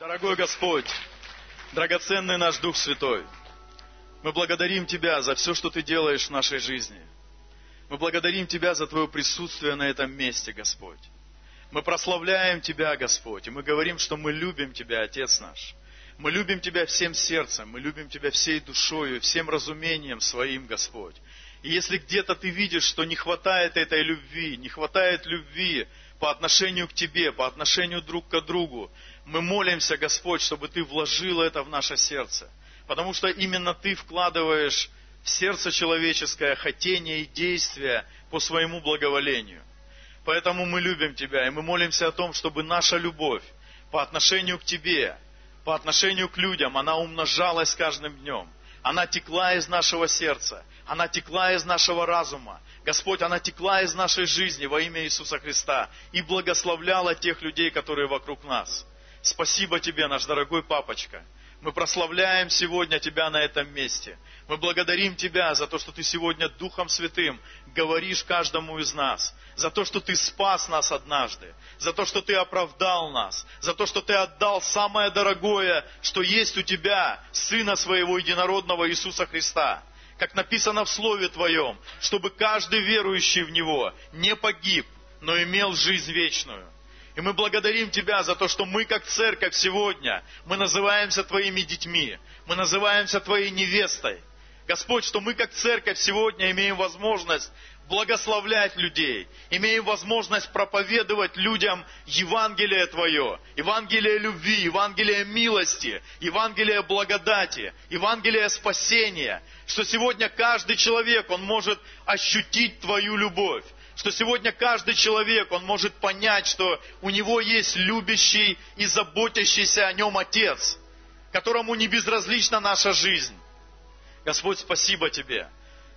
Дорогой Господь, драгоценный наш Дух Святой, мы благодарим Тебя за все, что Ты делаешь в нашей жизни. Мы благодарим Тебя за Твое присутствие на этом месте, Господь. Мы прославляем Тебя, Господь, и мы говорим, что мы любим Тебя, Отец наш. Мы любим Тебя всем сердцем, мы любим Тебя всей душою, всем разумением своим, Господь. И если где-то ты видишь, что не хватает этой любви, не хватает любви по отношению к Тебе, по отношению друг к другу, мы молимся, Господь, чтобы Ты вложил это в наше сердце. Потому что именно Ты вкладываешь в сердце человеческое хотение и действие по своему благоволению. Поэтому мы любим Тебя, и мы молимся о том, чтобы наша любовь по отношению к Тебе, по отношению к людям, она умножалась каждым днем. Она текла из нашего сердца, она текла из нашего разума. Господь, она текла из нашей жизни во имя Иисуса Христа и благословляла тех людей, которые вокруг нас. Спасибо Тебе, наш дорогой папочка. Мы прославляем сегодня Тебя на этом месте. Мы благодарим Тебя за то, что Ты сегодня Духом Святым говоришь каждому из нас. За то, что Ты спас нас однажды. За то, что Ты оправдал нас. За то, что Ты отдал самое дорогое, что есть у Тебя, Сына Своего Единородного Иисуса Христа. Как написано в Слове Твоем, чтобы каждый верующий в Него не погиб, но имел жизнь вечную. И мы благодарим Тебя за то, что мы, как церковь сегодня, мы называемся Твоими детьми, мы называемся Твоей невестой. Господь, что мы, как церковь, сегодня имеем возможность благословлять людей, имеем возможность проповедовать людям Евангелие Твое, Евангелие любви, Евангелие милости, Евангелие благодати, Евангелие спасения, что сегодня каждый человек, он может ощутить Твою любовь, что сегодня каждый человек, он может понять, что у него есть любящий и заботящийся о нем Отец, которому не безразлична наша жизнь. Господь, спасибо Тебе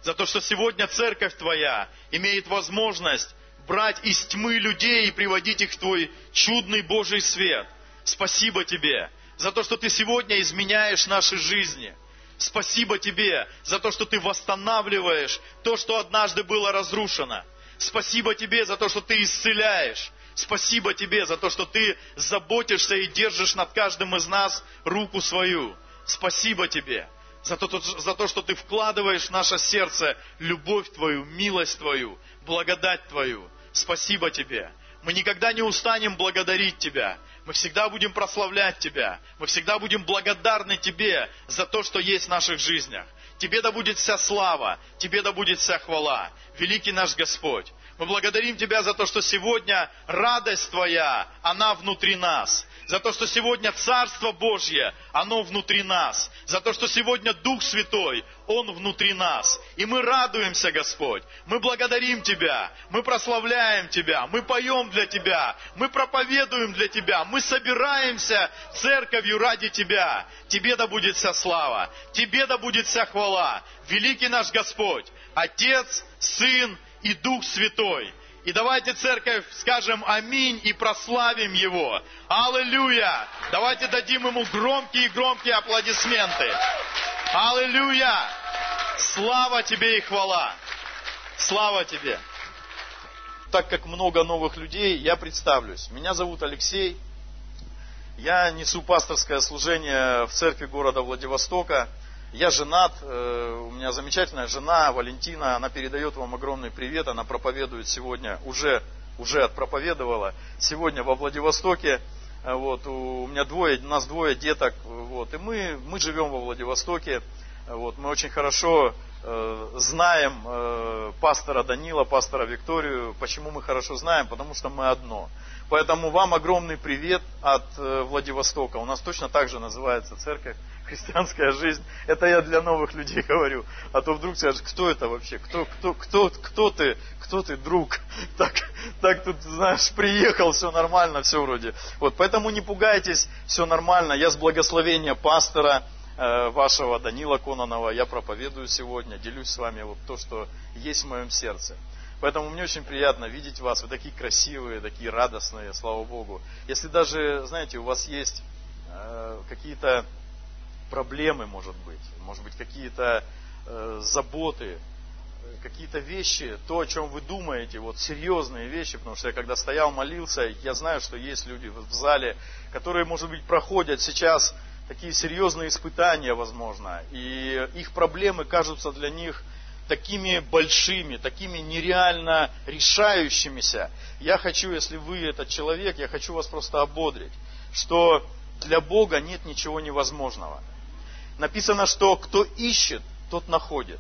за то, что сегодня церковь Твоя имеет возможность брать из тьмы людей и приводить их в Твой чудный Божий свет. Спасибо Тебе за то, что Ты сегодня изменяешь наши жизни. Спасибо Тебе за то, что Ты восстанавливаешь то, что однажды было разрушено. Спасибо Тебе за то, что Ты исцеляешь. Спасибо Тебе за то, что Ты заботишься и держишь над каждым из нас руку свою. Спасибо Тебе за то, за то, что Ты вкладываешь в наше сердце любовь Твою, милость Твою, благодать Твою. Спасибо Тебе. Мы никогда не устанем благодарить Тебя. Мы всегда будем прославлять Тебя. Мы всегда будем благодарны Тебе за то, что есть в наших жизнях. Тебе да будет вся слава, Тебе да будет вся хвала. Великий наш Господь, мы благодарим Тебя за то, что сегодня радость Твоя, она внутри нас. За то, что сегодня Царство Божье, оно внутри нас. За то, что сегодня Дух Святой, Он внутри нас. И мы радуемся, Господь. Мы благодарим Тебя. Мы прославляем Тебя. Мы поем для Тебя. Мы проповедуем для Тебя. Мы собираемся церковью ради Тебя. Тебе да будет вся слава. Тебе да будет вся хвала. Великий наш Господь, Отец, Сын и Дух Святой. И давайте, церковь, скажем аминь и прославим Его. Аллилуйя! Давайте дадим Ему громкие-громкие аплодисменты. Аллилуйя! Слава Тебе и хвала! Слава Тебе! Так как много новых людей, я представлюсь. Меня зовут Алексей. Я несу пасторское служение в церкви города Владивостока – я женат, э, у меня замечательная жена Валентина, она передает вам огромный привет, она проповедует сегодня, уже, уже отпроповедовала, сегодня во Владивостоке. Э, вот, у меня двое, у нас двое деток, вот, и мы, мы живем во Владивостоке. Вот, мы очень хорошо э, знаем э, пастора Данила, пастора Викторию. Почему мы хорошо знаем? Потому что мы одно. Поэтому вам огромный привет от э, Владивостока. У нас точно так же называется церковь христианская жизнь. Это я для новых людей говорю. А то вдруг скажешь, кто это вообще? Кто, кто, кто, кто ты? Кто ты, друг? Так, так тут, знаешь, приехал, все нормально, все вроде. Вот, поэтому не пугайтесь, все нормально. Я с благословения пастора э, вашего Данила Кононова, я проповедую сегодня, делюсь с вами вот то, что есть в моем сердце. Поэтому мне очень приятно видеть вас. Вы такие красивые, такие радостные, слава Богу. Если даже, знаете, у вас есть э, какие-то проблемы, может быть, может быть, какие-то э, заботы, какие-то вещи, то, о чем вы думаете, вот серьезные вещи, потому что я когда стоял, молился, я знаю, что есть люди в зале, которые, может быть, проходят сейчас такие серьезные испытания, возможно, и их проблемы кажутся для них такими большими, такими нереально решающимися. Я хочу, если вы этот человек, я хочу вас просто ободрить, что для Бога нет ничего невозможного. Написано, что кто ищет, тот находит.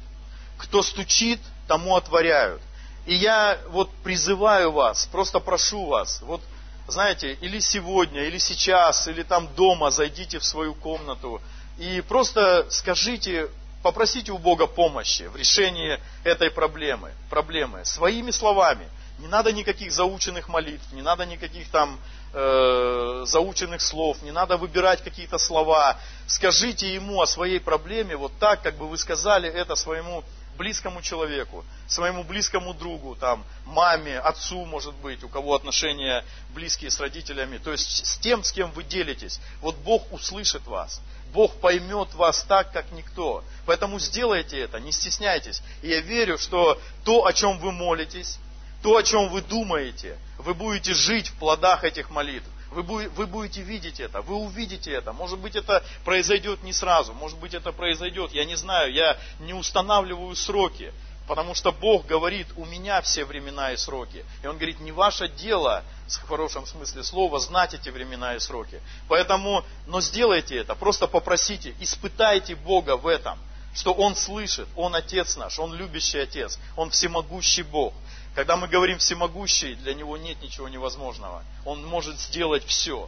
Кто стучит, тому отворяют. И я вот призываю вас, просто прошу вас, вот знаете, или сегодня, или сейчас, или там дома зайдите в свою комнату и просто скажите, попросите у Бога помощи в решении этой проблемы, проблемы своими словами. Не надо никаких заученных молитв, не надо никаких там э, заученных слов, не надо выбирать какие-то слова. Скажите ему о своей проблеме вот так, как бы вы сказали это своему близкому человеку, своему близкому другу, там, маме, отцу, может быть, у кого отношения близкие с родителями, то есть с тем, с кем вы делитесь. Вот Бог услышит вас. Бог поймет вас так, как никто. Поэтому сделайте это, не стесняйтесь. И я верю, что то, о чем вы молитесь, то, о чем вы думаете, вы будете жить в плодах этих молитв. Вы, вы будете видеть это, вы увидите это. Может быть, это произойдет не сразу, может быть, это произойдет. Я не знаю, я не устанавливаю сроки. Потому что Бог говорит, у меня все времена и сроки. И Он говорит, не ваше дело, в хорошем смысле слова, знать эти времена и сроки. Поэтому, но сделайте это, просто попросите, испытайте Бога в этом, что Он слышит, Он Отец наш, Он любящий Отец, Он всемогущий Бог. Когда мы говорим всемогущий, для него нет ничего невозможного. Он может сделать все.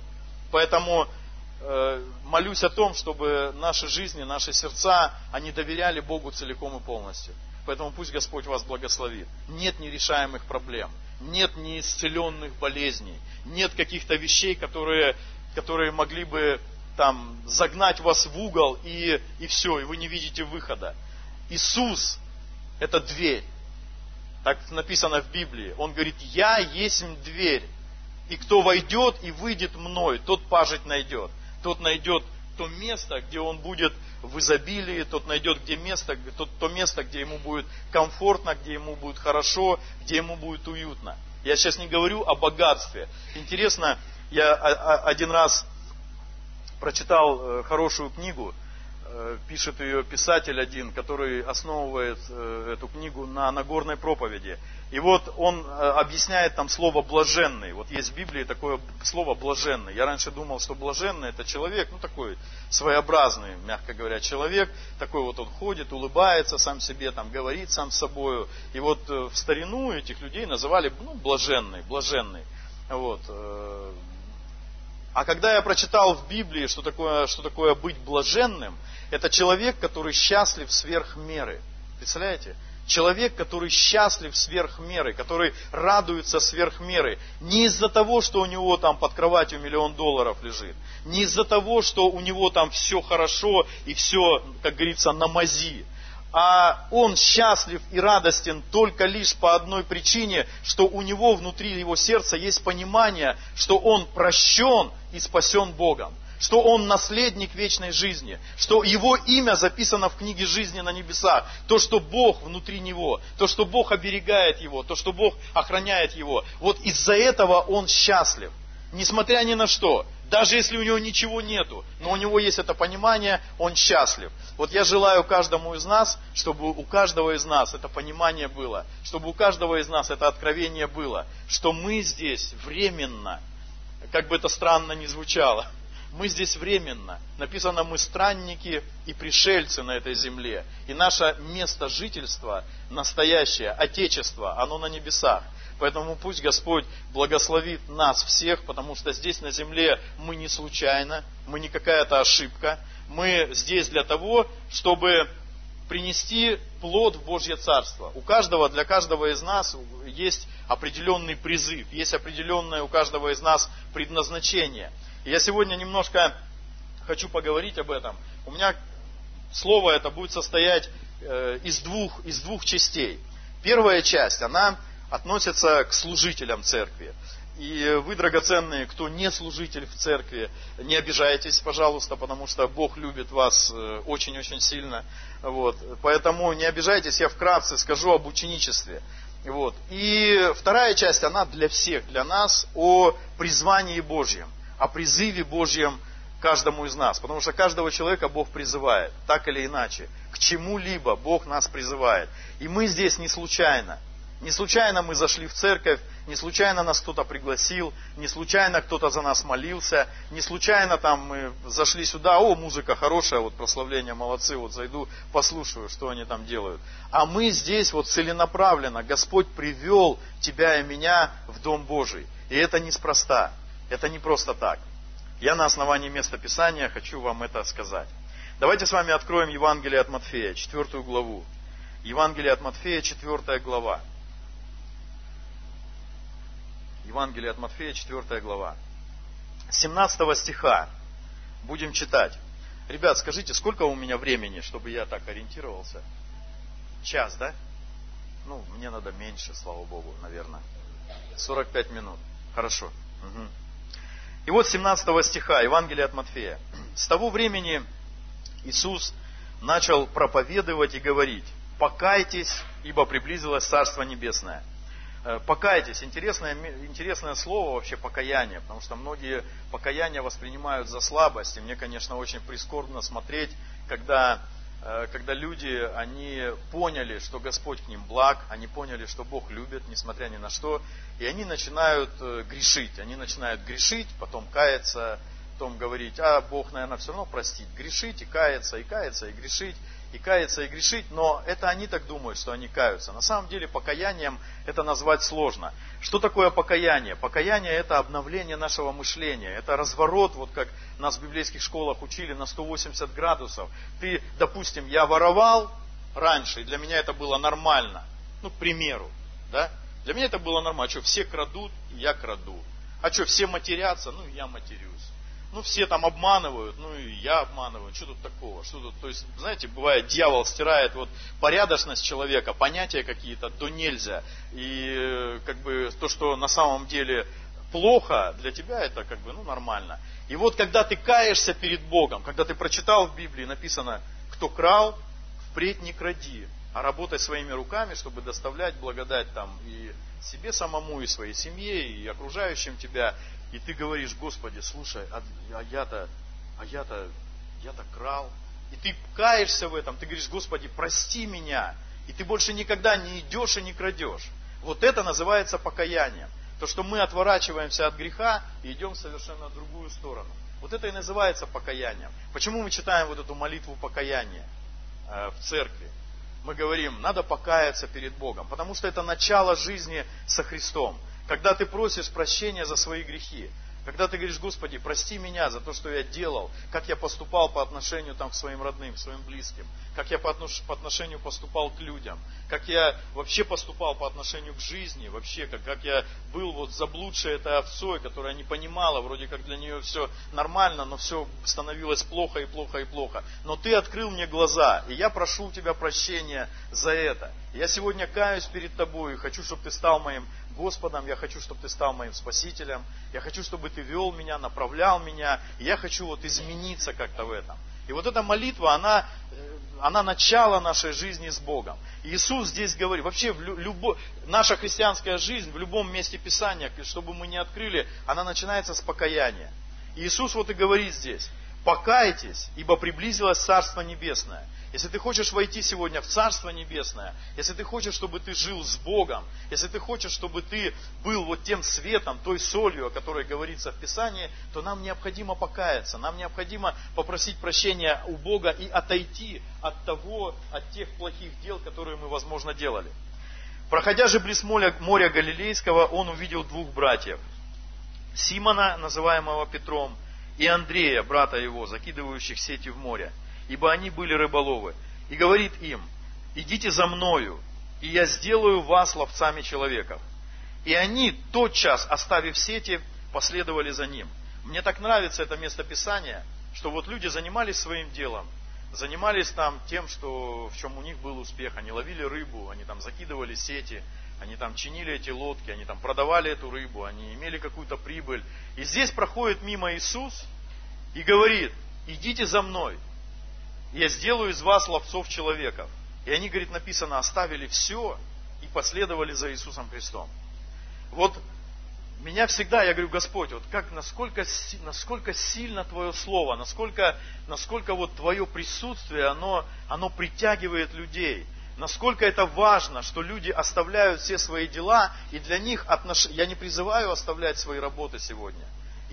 Поэтому э, молюсь о том, чтобы наши жизни, наши сердца, они доверяли Богу целиком и полностью. Поэтому пусть Господь вас благословит. Нет нерешаемых проблем, нет неисцеленных болезней, нет каких-то вещей, которые, которые могли бы там загнать вас в угол и, и все, и вы не видите выхода. Иисус – это дверь. Так написано в Библии. Он говорит, я есть дверь. И кто войдет и выйдет мной, тот пажить найдет. Тот найдет то место, где он будет в изобилии, тот найдет где место, то, то место, где ему будет комфортно, где ему будет хорошо, где ему будет уютно. Я сейчас не говорю о богатстве. Интересно, я один раз прочитал э, хорошую книгу, пишет ее писатель один, который основывает э, эту книгу на Нагорной проповеди. И вот он э, объясняет там слово блаженный. Вот есть в Библии такое слово блаженный. Я раньше думал, что блаженный это человек, ну такой своеобразный, мягко говоря, человек. Такой вот он ходит, улыбается сам себе, там говорит сам с собою. И вот в старину этих людей называли ну, блаженный, блаженный. Вот. А когда я прочитал в Библии, что такое, что такое быть блаженным, это человек, который счастлив сверх меры. Представляете? Человек, который счастлив сверх меры, который радуется сверх меры. Не из-за того, что у него там под кроватью миллион долларов лежит. Не из-за того, что у него там все хорошо и все, как говорится, на мази а он счастлив и радостен только лишь по одной причине, что у него внутри его сердца есть понимание, что он прощен и спасен Богом, что он наследник вечной жизни, что его имя записано в книге жизни на небесах, то, что Бог внутри него, то, что Бог оберегает его, то, что Бог охраняет его. Вот из-за этого он счастлив, несмотря ни на что. Даже если у него ничего нету, но у него есть это понимание, он счастлив. Вот я желаю каждому из нас, чтобы у каждого из нас это понимание было, чтобы у каждого из нас это откровение было, что мы здесь временно, как бы это странно ни звучало, мы здесь временно. Написано, мы странники и пришельцы на этой земле. И наше место жительства, настоящее, Отечество, оно на небесах. Поэтому пусть Господь благословит нас всех, потому что здесь на земле мы не случайно, мы не какая-то ошибка. Мы здесь для того, чтобы принести плод в Божье Царство. У каждого, для каждого из нас есть определенный призыв, есть определенное у каждого из нас предназначение. Я сегодня немножко хочу поговорить об этом. У меня слово это будет состоять э, из двух, из двух частей. Первая часть, она относится к служителям церкви. И вы, драгоценные, кто не служитель в церкви, не обижайтесь, пожалуйста, потому что Бог любит вас э, очень-очень сильно. Вот. Поэтому не обижайтесь, я вкратце скажу об ученичестве. Вот. И вторая часть, она для всех, для нас, о призвании Божьем, о призыве Божьем каждому из нас. Потому что каждого человека Бог призывает, так или иначе. К чему-либо Бог нас призывает. И мы здесь не случайно. Не случайно мы зашли в церковь, не случайно нас кто-то пригласил, не случайно кто-то за нас молился, не случайно там мы зашли сюда, о, музыка хорошая, вот прославление, молодцы, вот зайду, послушаю, что они там делают. А мы здесь вот целенаправленно, Господь привел тебя и меня в Дом Божий. И это неспроста, это не просто так. Я на основании места Писания хочу вам это сказать. Давайте с вами откроем Евангелие от Матфея, четвертую главу. Евангелие от Матфея, четвертая глава. Евангелие от Матфея, 4 глава. 17 стиха будем читать. Ребят, скажите, сколько у меня времени, чтобы я так ориентировался? Час, да? Ну, мне надо меньше, слава Богу, наверное. 45 минут. Хорошо. Угу. И вот 17 стиха, Евангелие от Матфея. С того времени Иисус начал проповедовать и говорить, покайтесь, ибо приблизилось Царство Небесное – покайтесь. Интересное, интересное слово вообще покаяние, потому что многие покаяние воспринимают за слабость. И мне, конечно, очень прискорбно смотреть, когда, э, когда люди, они поняли, что Господь к ним благ, они поняли, что Бог любит, несмотря ни на что, и они начинают э, грешить. Они начинают грешить, потом каяться, потом говорить, а Бог, наверное, все равно простит. Грешить и каяться, и каяться, и грешить и каяться, и грешить, но это они так думают, что они каются. На самом деле покаянием это назвать сложно. Что такое покаяние? Покаяние это обновление нашего мышления, это разворот, вот как нас в библейских школах учили на 180 градусов. Ты, допустим, я воровал раньше, и для меня это было нормально, ну, к примеру, да? Для меня это было нормально, а что все крадут, я краду. А что, все матерятся, ну, я матерюсь ну, все там обманывают, ну, и я обманываю, что тут такого, что тут, то есть, знаете, бывает, дьявол стирает вот порядочность человека, понятия какие-то, то нельзя, и э, как бы то, что на самом деле плохо, для тебя это как бы, ну, нормально. И вот когда ты каешься перед Богом, когда ты прочитал в Библии, написано, кто крал, впредь не кради, а работай своими руками, чтобы доставлять благодать там и себе самому, и своей семье, и окружающим тебя. И ты говоришь, Господи, слушай, а, а я-то, а я-то, я-то крал. И ты каешься в этом, ты говоришь, Господи, прости меня. И ты больше никогда не идешь и не крадешь. Вот это называется покаянием. То, что мы отворачиваемся от греха и идем в совершенно другую сторону. Вот это и называется покаянием. Почему мы читаем вот эту молитву покаяния э, в церкви? Мы говорим, надо покаяться перед Богом, потому что это начало жизни со Христом. Когда ты просишь прощения за свои грехи, когда ты говоришь, Господи, прости меня за то, что я делал, как я поступал по отношению там, к своим родным, к своим близким, как я по отношению поступал к людям, как я вообще поступал по отношению к жизни, вообще, как, как я был вот заблудшей этой овцой, которая не понимала, вроде как для нее все нормально, но все становилось плохо и плохо и плохо. Но ты открыл мне глаза, и я прошу у тебя прощения за это. Я сегодня каюсь перед тобой и хочу, чтобы ты стал моим Господом, я хочу, чтобы ты стал моим спасителем, я хочу, чтобы ты вел меня, направлял меня, я хочу вот измениться как-то в этом. И вот эта молитва, она, э, она начало нашей жизни с Богом. Иисус здесь говорит, вообще в любо, наша христианская жизнь в любом месте Писания, чтобы мы не открыли, она начинается с покаяния. Иисус вот и говорит здесь, покайтесь, ибо приблизилось Царство Небесное. Если ты хочешь войти сегодня в Царство Небесное, если ты хочешь, чтобы ты жил с Богом, если ты хочешь, чтобы ты был вот тем светом, той солью, о которой говорится в Писании, то нам необходимо покаяться, нам необходимо попросить прощения у Бога и отойти от того, от тех плохих дел, которые мы, возможно, делали. Проходя же близ моря, Галилейского, он увидел двух братьев. Симона, называемого Петром, и Андрея, брата его, закидывающих сети в море – ибо они были рыболовы. И говорит им, идите за мною, и я сделаю вас ловцами человеков. И они, тотчас, оставив сети, последовали за ним. Мне так нравится это место Писания, что вот люди занимались своим делом, занимались там тем, что, в чем у них был успех. Они ловили рыбу, они там закидывали сети, они там чинили эти лодки, они там продавали эту рыбу, они имели какую-то прибыль. И здесь проходит мимо Иисус и говорит, идите за мной, я сделаю из вас ловцов человеков. И они, говорит, написано, оставили все и последовали за Иисусом Христом. Вот меня всегда, я говорю, Господь, вот как, насколько, насколько сильно Твое Слово, насколько, насколько вот Твое присутствие, оно, оно притягивает людей. Насколько это важно, что люди оставляют все свои дела, и для них отнош... я не призываю оставлять свои работы сегодня.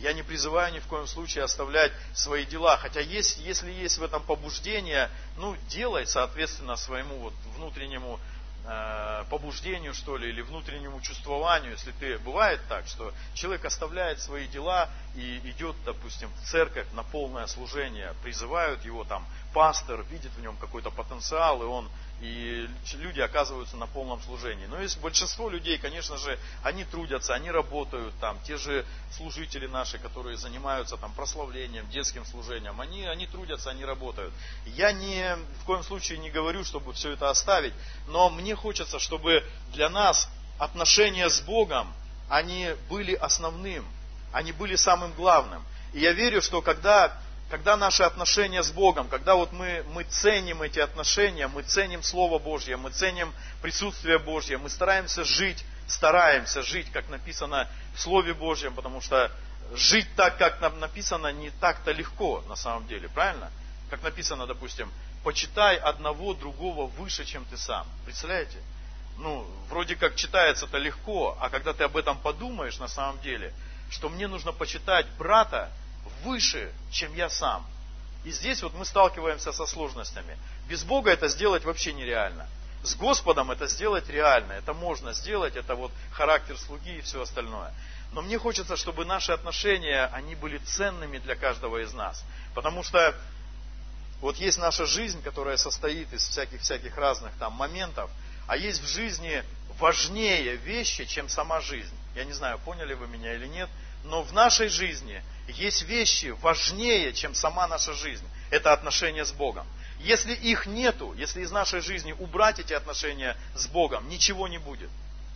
Я не призываю ни в коем случае оставлять свои дела. Хотя есть, если есть в этом побуждение, ну, делай соответственно своему вот внутреннему Э, побуждению, что ли, или внутреннему чувствованию, если ты, бывает так, что человек оставляет свои дела и идет, допустим, в церковь на полное служение, призывают его там пастор, видит в нем какой-то потенциал, и он и люди оказываются на полном служении. Но есть большинство людей, конечно же, они трудятся, они работают там, те же служители наши, которые занимаются там прославлением, детским служением, они, они трудятся, они работают. Я ни в коем случае не говорю, чтобы все это оставить, но мне хочется, чтобы для нас отношения с Богом, они были основным, они были самым главным. И я верю, что когда когда наши отношения с Богом, когда вот мы, мы ценим эти отношения, мы ценим Слово Божье, мы ценим присутствие Божье, мы стараемся жить, стараемся жить, как написано в Слове Божьем, потому что жить так, как нам написано, не так-то легко на самом деле, правильно? Как написано, допустим, почитай одного другого выше, чем ты сам. Представляете? Ну, вроде как читается это легко, а когда ты об этом подумаешь на самом деле, что мне нужно почитать брата, выше, чем я сам. И здесь вот мы сталкиваемся со сложностями. Без Бога это сделать вообще нереально. С Господом это сделать реально. Это можно сделать, это вот характер слуги и все остальное. Но мне хочется, чтобы наши отношения, они были ценными для каждого из нас. Потому что вот есть наша жизнь, которая состоит из всяких-всяких разных там моментов, а есть в жизни важнее вещи, чем сама жизнь. Я не знаю, поняли вы меня или нет, но в нашей жизни есть вещи важнее, чем сама наша жизнь. Это отношения с Богом. Если их нету, если из нашей жизни убрать эти отношения с Богом, ничего не будет.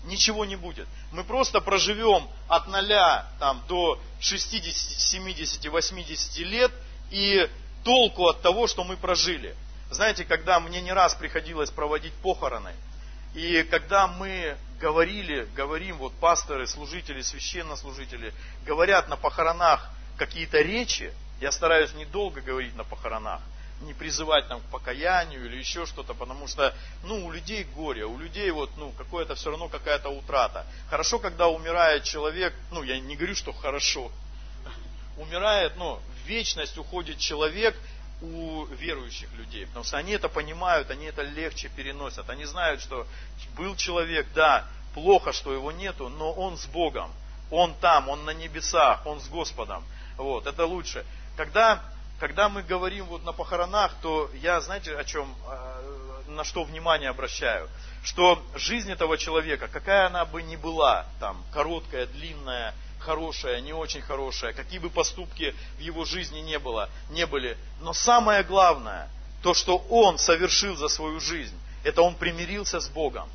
Ничего не будет. Мы просто проживем от 0 там, до 60, 70, 80 лет и толку от того, что мы прожили. Знаете, когда мне не раз приходилось проводить похороны, и когда мы говорили, говорим, вот пасторы, служители, священнослужители, говорят на похоронах какие-то речи, я стараюсь недолго говорить на похоронах, не призывать там к покаянию или еще что-то, потому что, ну, у людей горе, у людей вот, ну, какое-то все равно какая-то утрата. Хорошо, когда умирает человек, ну, я не говорю, что хорошо, умирает, ну, в вечность уходит человек, у верующих людей, потому что они это понимают, они это легче переносят. Они знают, что был человек, да, плохо, что его нету, но он с Богом, он там, он на небесах, он с Господом. Вот, это лучше. Когда, когда мы говорим вот на похоронах, то я, знаете, о чем, э, на что внимание обращаю? Что жизнь этого человека, какая она бы ни была, там, короткая, длинная, хорошая, не очень хорошая, какие бы поступки в его жизни не было, не были. Но самое главное, то, что он совершил за свою жизнь, это он примирился с Богом.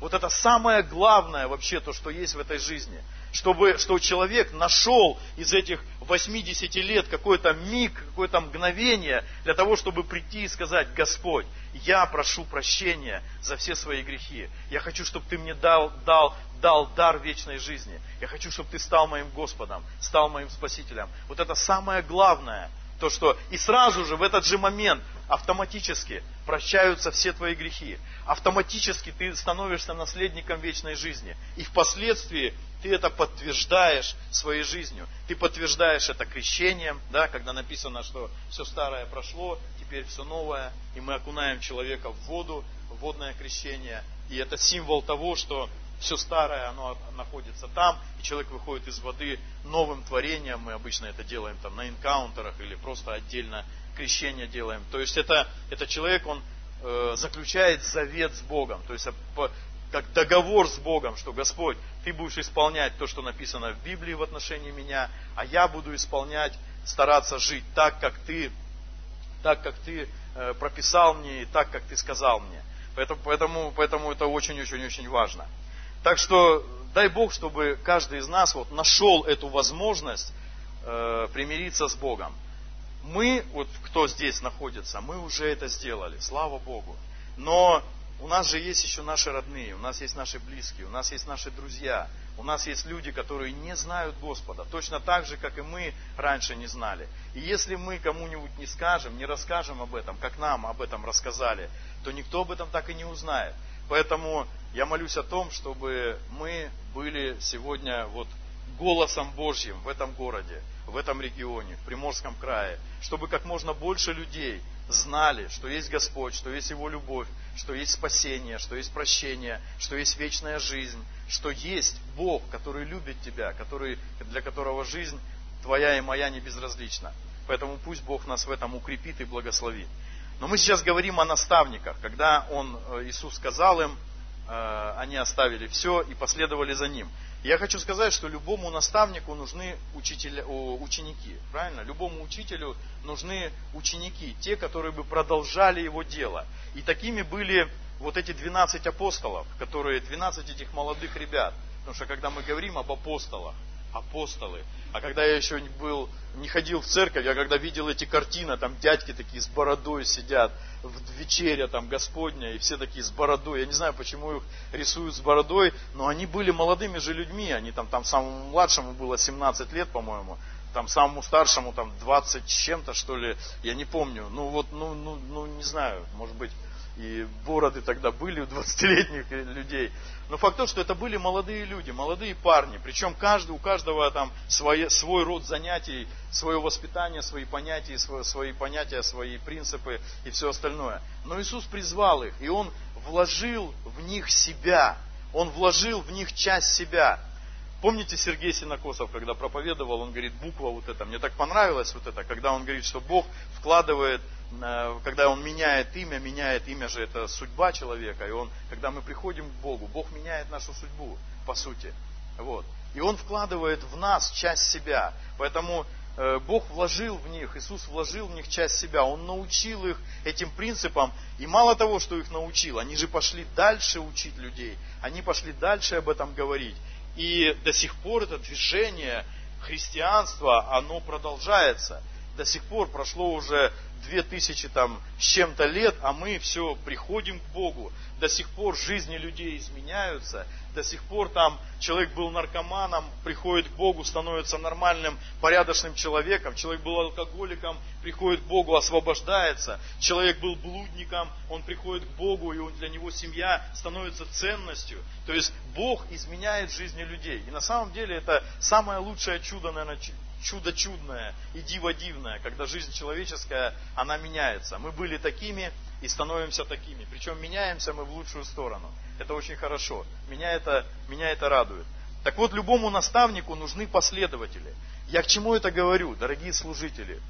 Вот это самое главное вообще, то, что есть в этой жизни – чтобы, что человек нашел из этих 80 лет какой-то миг, какое-то мгновение для того, чтобы прийти и сказать, Господь, я прошу прощения за все свои грехи. Я хочу, чтобы Ты мне дал, дал, дал дар вечной жизни. Я хочу, чтобы Ты стал моим Господом, стал моим Спасителем. Вот это самое главное, то, что и сразу же в этот же момент автоматически прощаются все твои грехи. Автоматически ты становишься наследником вечной жизни. И впоследствии ты это подтверждаешь своей жизнью. Ты подтверждаешь это крещением, да, когда написано, что все старое прошло, теперь все новое, и мы окунаем человека в воду, водное крещение. И это символ того, что все старое, оно находится там, и человек выходит из воды новым творением. Мы обычно это делаем там на энкаунтерах или просто отдельно крещение делаем. То есть это, это человек, он э, заключает завет с Богом. То есть как договор с Богом, что Господь, Ты будешь исполнять то, что написано в Библии в отношении меня, а я буду исполнять, стараться жить так, как Ты, так, как Ты э, прописал мне и так, как Ты сказал мне. Поэтому, поэтому, поэтому это очень-очень-очень важно. Так что дай Бог, чтобы каждый из нас вот нашел эту возможность э, примириться с Богом. Мы, вот кто здесь находится, мы уже это сделали, слава Богу. Но у нас же есть еще наши родные, у нас есть наши близкие, у нас есть наши друзья, у нас есть люди, которые не знают Господа, точно так же, как и мы раньше не знали. И если мы кому-нибудь не скажем, не расскажем об этом, как нам об этом рассказали, то никто об этом так и не узнает. Поэтому я молюсь о том, чтобы мы были сегодня вот голосом Божьим в этом городе, в этом регионе, в Приморском крае, чтобы как можно больше людей знали, что есть Господь, что есть Его любовь, что есть спасение, что есть прощение, что есть вечная жизнь, что есть Бог, который любит тебя, который, для которого жизнь твоя и моя не безразлична. Поэтому пусть Бог нас в этом укрепит и благословит. Но мы сейчас говорим о наставниках, когда Он, э, Иисус сказал им, они оставили все и последовали за Ним. Я хочу сказать, что любому наставнику нужны учителя, ученики. Правильно? Любому учителю нужны ученики, те, которые бы продолжали его дело. И такими были вот эти 12 апостолов, которые 12 этих молодых ребят. Потому что когда мы говорим об апостолах, апостолы. А когда я еще был, не ходил в церковь, я когда видел эти картины, там дядьки такие с бородой сидят, в вечере там Господня, и все такие с бородой. Я не знаю, почему их рисуют с бородой, но они были молодыми же людьми. Они там, там самому младшему было 17 лет, по-моему, там самому старшему там 20 с чем-то, что ли, я не помню. Ну вот, ну, ну, ну не знаю, может быть, и бороды тогда были у 20-летних людей. Но факт то, что это были молодые люди, молодые парни. Причем каждый, у каждого там свой, свой род занятий, свое воспитание, свои понятия, свои, свои понятия, свои принципы и все остальное. Но Иисус призвал их, и Он вложил в них себя. Он вложил в них часть себя. Помните Сергей Синокосов, когда проповедовал, он говорит, буква вот эта, мне так понравилось вот это, когда он говорит, что Бог вкладывает когда он меняет имя, меняет имя же это судьба человека, и он, когда мы приходим к Богу, Бог меняет нашу судьбу, по сути. Вот. И он вкладывает в нас часть себя. Поэтому э, Бог вложил в них, Иисус вложил в них часть себя, Он научил их этим принципам. И мало того, что их научил, они же пошли дальше учить людей, они пошли дальше об этом говорить. И до сих пор это движение христианства, оно продолжается. До сих пор прошло уже две тысячи там с чем-то лет, а мы все приходим к Богу. До сих пор жизни людей изменяются, до сих пор там человек был наркоманом, приходит к Богу, становится нормальным, порядочным человеком. Человек был алкоголиком, приходит к Богу, освобождается. Человек был блудником, он приходит к Богу, и для него семья становится ценностью. То есть Бог изменяет жизни людей. И на самом деле это самое лучшее чудо, наверное, чудо чудное и диво дивное, когда жизнь человеческая, она меняется. Мы были такими и становимся такими. Причем меняемся мы в лучшую сторону. Это очень хорошо. Меня это, меня это радует. Так вот, любому наставнику нужны последователи. Я к чему это говорю, дорогие служители?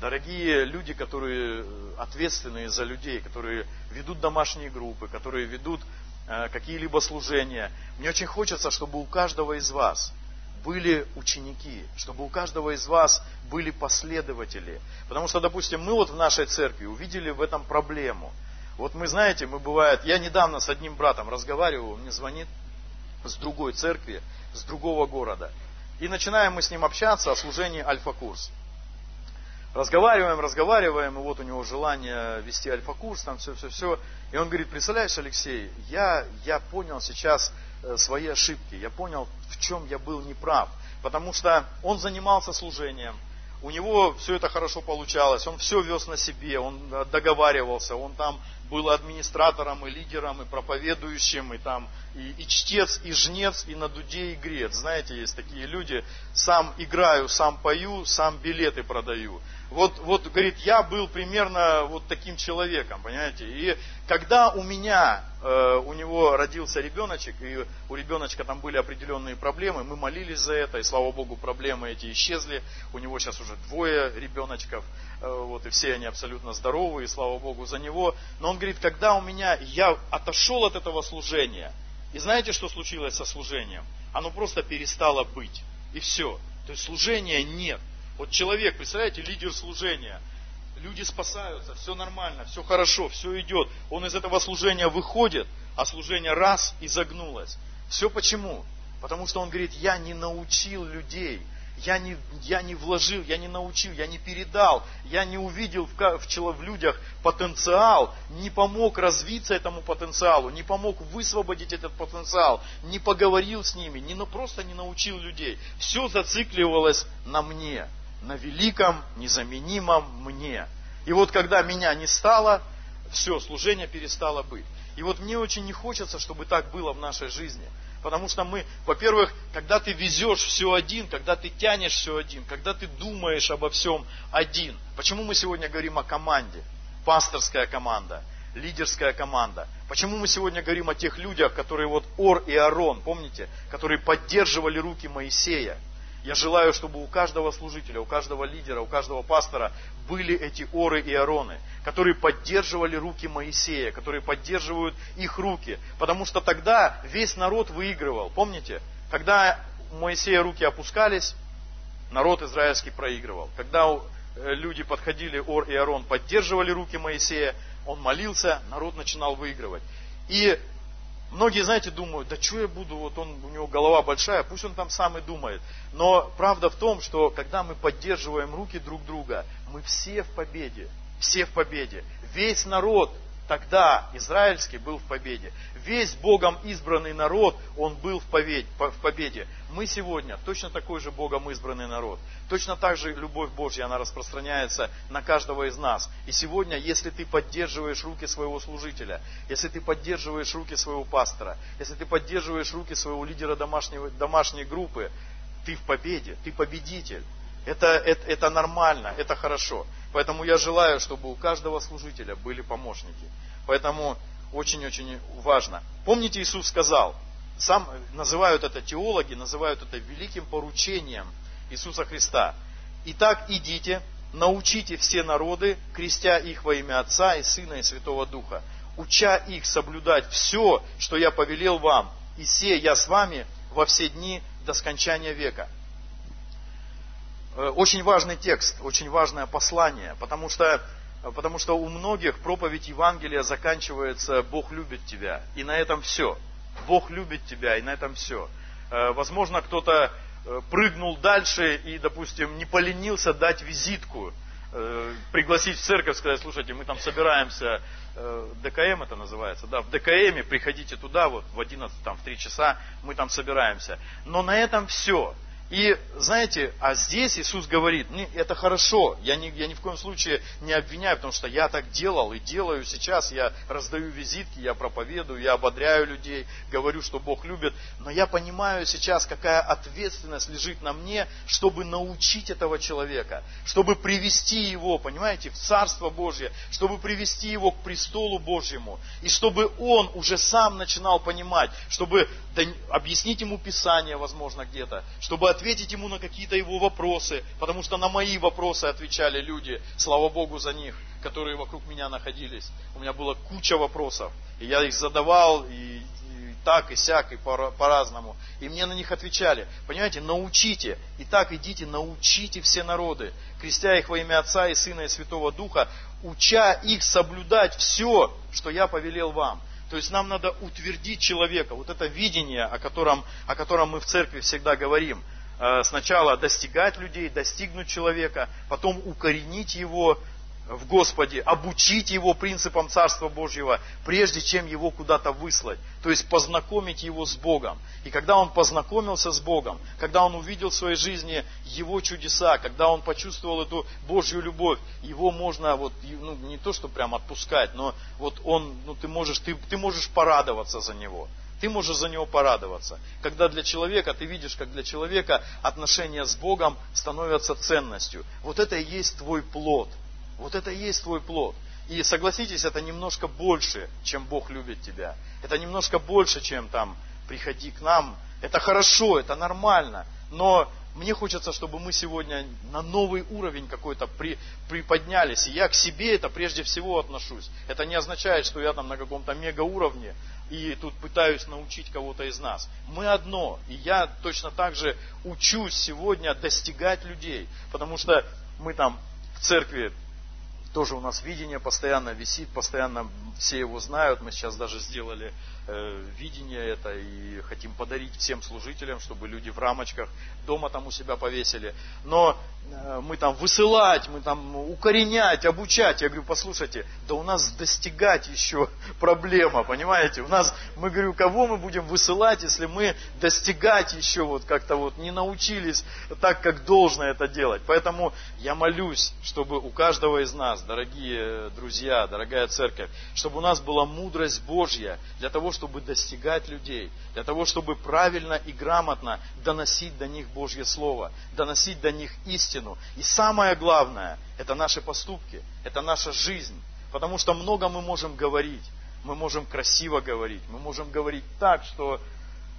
Дорогие люди, которые э, ответственные за людей, которые ведут домашние группы, которые ведут э, какие-либо служения. Мне очень хочется, чтобы у каждого из вас были ученики, чтобы у каждого из вас были последователи. Потому что, допустим, мы вот в нашей церкви увидели в этом проблему. Вот мы, знаете, мы бывает, я недавно с одним братом разговаривал, мне звонит с другой церкви, с другого города. И начинаем мы с ним общаться о служении альфа-курс. Разговариваем, разговариваем, и вот у него желание вести альфа-курс, там все-все-все. И он говорит, представляешь, Алексей, я, я понял сейчас, свои ошибки. Я понял, в чем я был неправ. Потому что он занимался служением, у него все это хорошо получалось, он все вез на себе, он э, договаривался, он там был администратором и лидером, и проповедующим, и там и, и чтец, и жнец, и на дуде, и грец. Знаете, есть такие люди, сам играю, сам пою, сам билеты продаю. Вот, вот, говорит, я был примерно вот таким человеком, понимаете. И когда у меня, э, у него родился ребеночек, и у ребеночка там были определенные проблемы, мы молились за это, и слава Богу, проблемы эти исчезли. У него сейчас уже двое ребеночков, вот, и все они абсолютно здоровы, и слава Богу за него. Но он говорит, когда у меня, я отошел от этого служения, и знаете, что случилось со служением? Оно просто перестало быть. И все. То есть служения нет. Вот человек, представляете, лидер служения. Люди спасаются, все нормально, все хорошо, все идет. Он из этого служения выходит, а служение раз и загнулось. Все почему? Потому что он говорит, я не научил людей, я не, я не вложил, я не научил, я не передал, я не увидел в, в, в людях потенциал, не помог развиться этому потенциалу, не помог высвободить этот потенциал, не поговорил с ними, не, ну, просто не научил людей. Все зацикливалось на мне, на великом, незаменимом мне. И вот когда меня не стало, все, служение перестало быть. И вот мне очень не хочется, чтобы так было в нашей жизни. Потому что мы, во-первых, когда ты везешь все один, когда ты тянешь все один, когда ты думаешь обо всем один. Почему мы сегодня говорим о команде? Пасторская команда, лидерская команда. Почему мы сегодня говорим о тех людях, которые вот Ор и Арон, помните, которые поддерживали руки Моисея? Я желаю, чтобы у каждого служителя, у каждого лидера, у каждого пастора были эти оры и ароны, которые поддерживали руки Моисея, которые поддерживают их руки. Потому что тогда весь народ выигрывал. Помните? Когда у Моисея руки опускались, народ израильский проигрывал. Когда э, люди подходили, Ор и Арон поддерживали руки Моисея, он молился, народ начинал выигрывать. И Многие, знаете, думают, да что я буду, вот он, у него голова большая, пусть он там сам и думает. Но правда в том, что когда мы поддерживаем руки друг друга, мы все в победе. Все в победе. Весь народ тогда израильский был в победе. Весь Богом избранный народ, он был в победе. Мы сегодня точно такой же Богом избранный народ. Точно так же любовь Божья, она распространяется на каждого из нас. И сегодня, если ты поддерживаешь руки своего служителя, если ты поддерживаешь руки своего пастора, если ты поддерживаешь руки своего лидера домашней, домашней группы, ты в победе, ты победитель. Это, это, это нормально, это хорошо. Поэтому я желаю, чтобы у каждого служителя были помощники. Поэтому очень-очень важно. Помните, Иисус сказал, сам называют это теологи, называют это великим поручением Иисуса Христа. Итак, идите, научите все народы, крестя их во имя Отца и Сына и Святого Духа, уча их соблюдать все, что я повелел вам, и се я с вами во все дни до скончания века. Э, очень важный текст, очень важное послание, потому что, потому что у многих проповедь Евангелия заканчивается «Бог любит тебя», и на этом все. Бог любит тебя, и на этом все. Э, возможно, кто-то э, прыгнул дальше и, допустим, не поленился дать визитку, пригласить в церковь, сказать, слушайте, мы там собираемся, ДКМ это называется, да, в ДКМе приходите туда, вот в 11, там, в 3 часа мы там собираемся. Но на этом все. И знаете, а здесь Иисус говорит, это хорошо, я ни, я ни в коем случае не обвиняю, потому что я так делал и делаю сейчас, я раздаю визитки, я проповедую, я ободряю людей, говорю, что Бог любит, но я понимаю сейчас, какая ответственность лежит на мне, чтобы научить этого человека, чтобы привести его, понимаете, в Царство Божье, чтобы привести его к престолу Божьему, и чтобы он уже сам начинал понимать, чтобы объяснить ему Писание, возможно, где-то, чтобы ответить ему на какие-то его вопросы, потому что на мои вопросы отвечали люди, слава Богу за них, которые вокруг меня находились. У меня была куча вопросов, и я их задавал, и, и так, и сяк, и по- по-разному. И мне на них отвечали. Понимаете, научите, и так идите, научите все народы, крестя их во имя Отца и Сына и Святого Духа, уча их соблюдать все, что я повелел вам. То есть нам надо утвердить человека, вот это видение, о котором, о котором мы в церкви всегда говорим. Э, сначала достигать людей, достигнуть человека, потом укоренить его в Господе, обучить его принципам Царства Божьего, прежде чем его куда-то выслать. То есть познакомить его с Богом. И когда он познакомился с Богом, когда он увидел в своей жизни его чудеса, когда он почувствовал эту Божью любовь, его можно вот, ну, не то, что прям отпускать, но вот он, ну, ты можешь, ты, ты можешь порадоваться за него. Ты можешь за него порадоваться. Когда для человека, ты видишь, как для человека отношения с Богом становятся ценностью. Вот это и есть твой плод. Вот это и есть твой плод. И согласитесь, это немножко больше, чем Бог любит тебя. Это немножко больше, чем там приходи к нам. Это хорошо, это нормально. Но мне хочется, чтобы мы сегодня на новый уровень какой-то при, приподнялись. И я к себе это прежде всего отношусь. Это не означает, что я там на каком-то мега уровне и тут пытаюсь научить кого-то из нас. Мы одно. И я точно так же учусь сегодня достигать людей. Потому что мы там в церкви тоже у нас видение постоянно висит, постоянно все его знают. Мы сейчас даже сделали видение это и хотим подарить всем служителям, чтобы люди в рамочках дома там у себя повесили. Но э, мы там высылать, мы там укоренять, обучать. Я говорю, послушайте, да у нас достигать еще проблема, понимаете? У нас, мы говорю, кого мы будем высылать, если мы достигать еще вот как-то вот не научились так, как должно это делать. Поэтому я молюсь, чтобы у каждого из нас, дорогие друзья, дорогая церковь, чтобы у нас была мудрость Божья для того, чтобы достигать людей, для того, чтобы правильно и грамотно доносить до них Божье Слово, доносить до них истину. И самое главное, это наши поступки, это наша жизнь. Потому что много мы можем говорить, мы можем красиво говорить, мы можем говорить так, что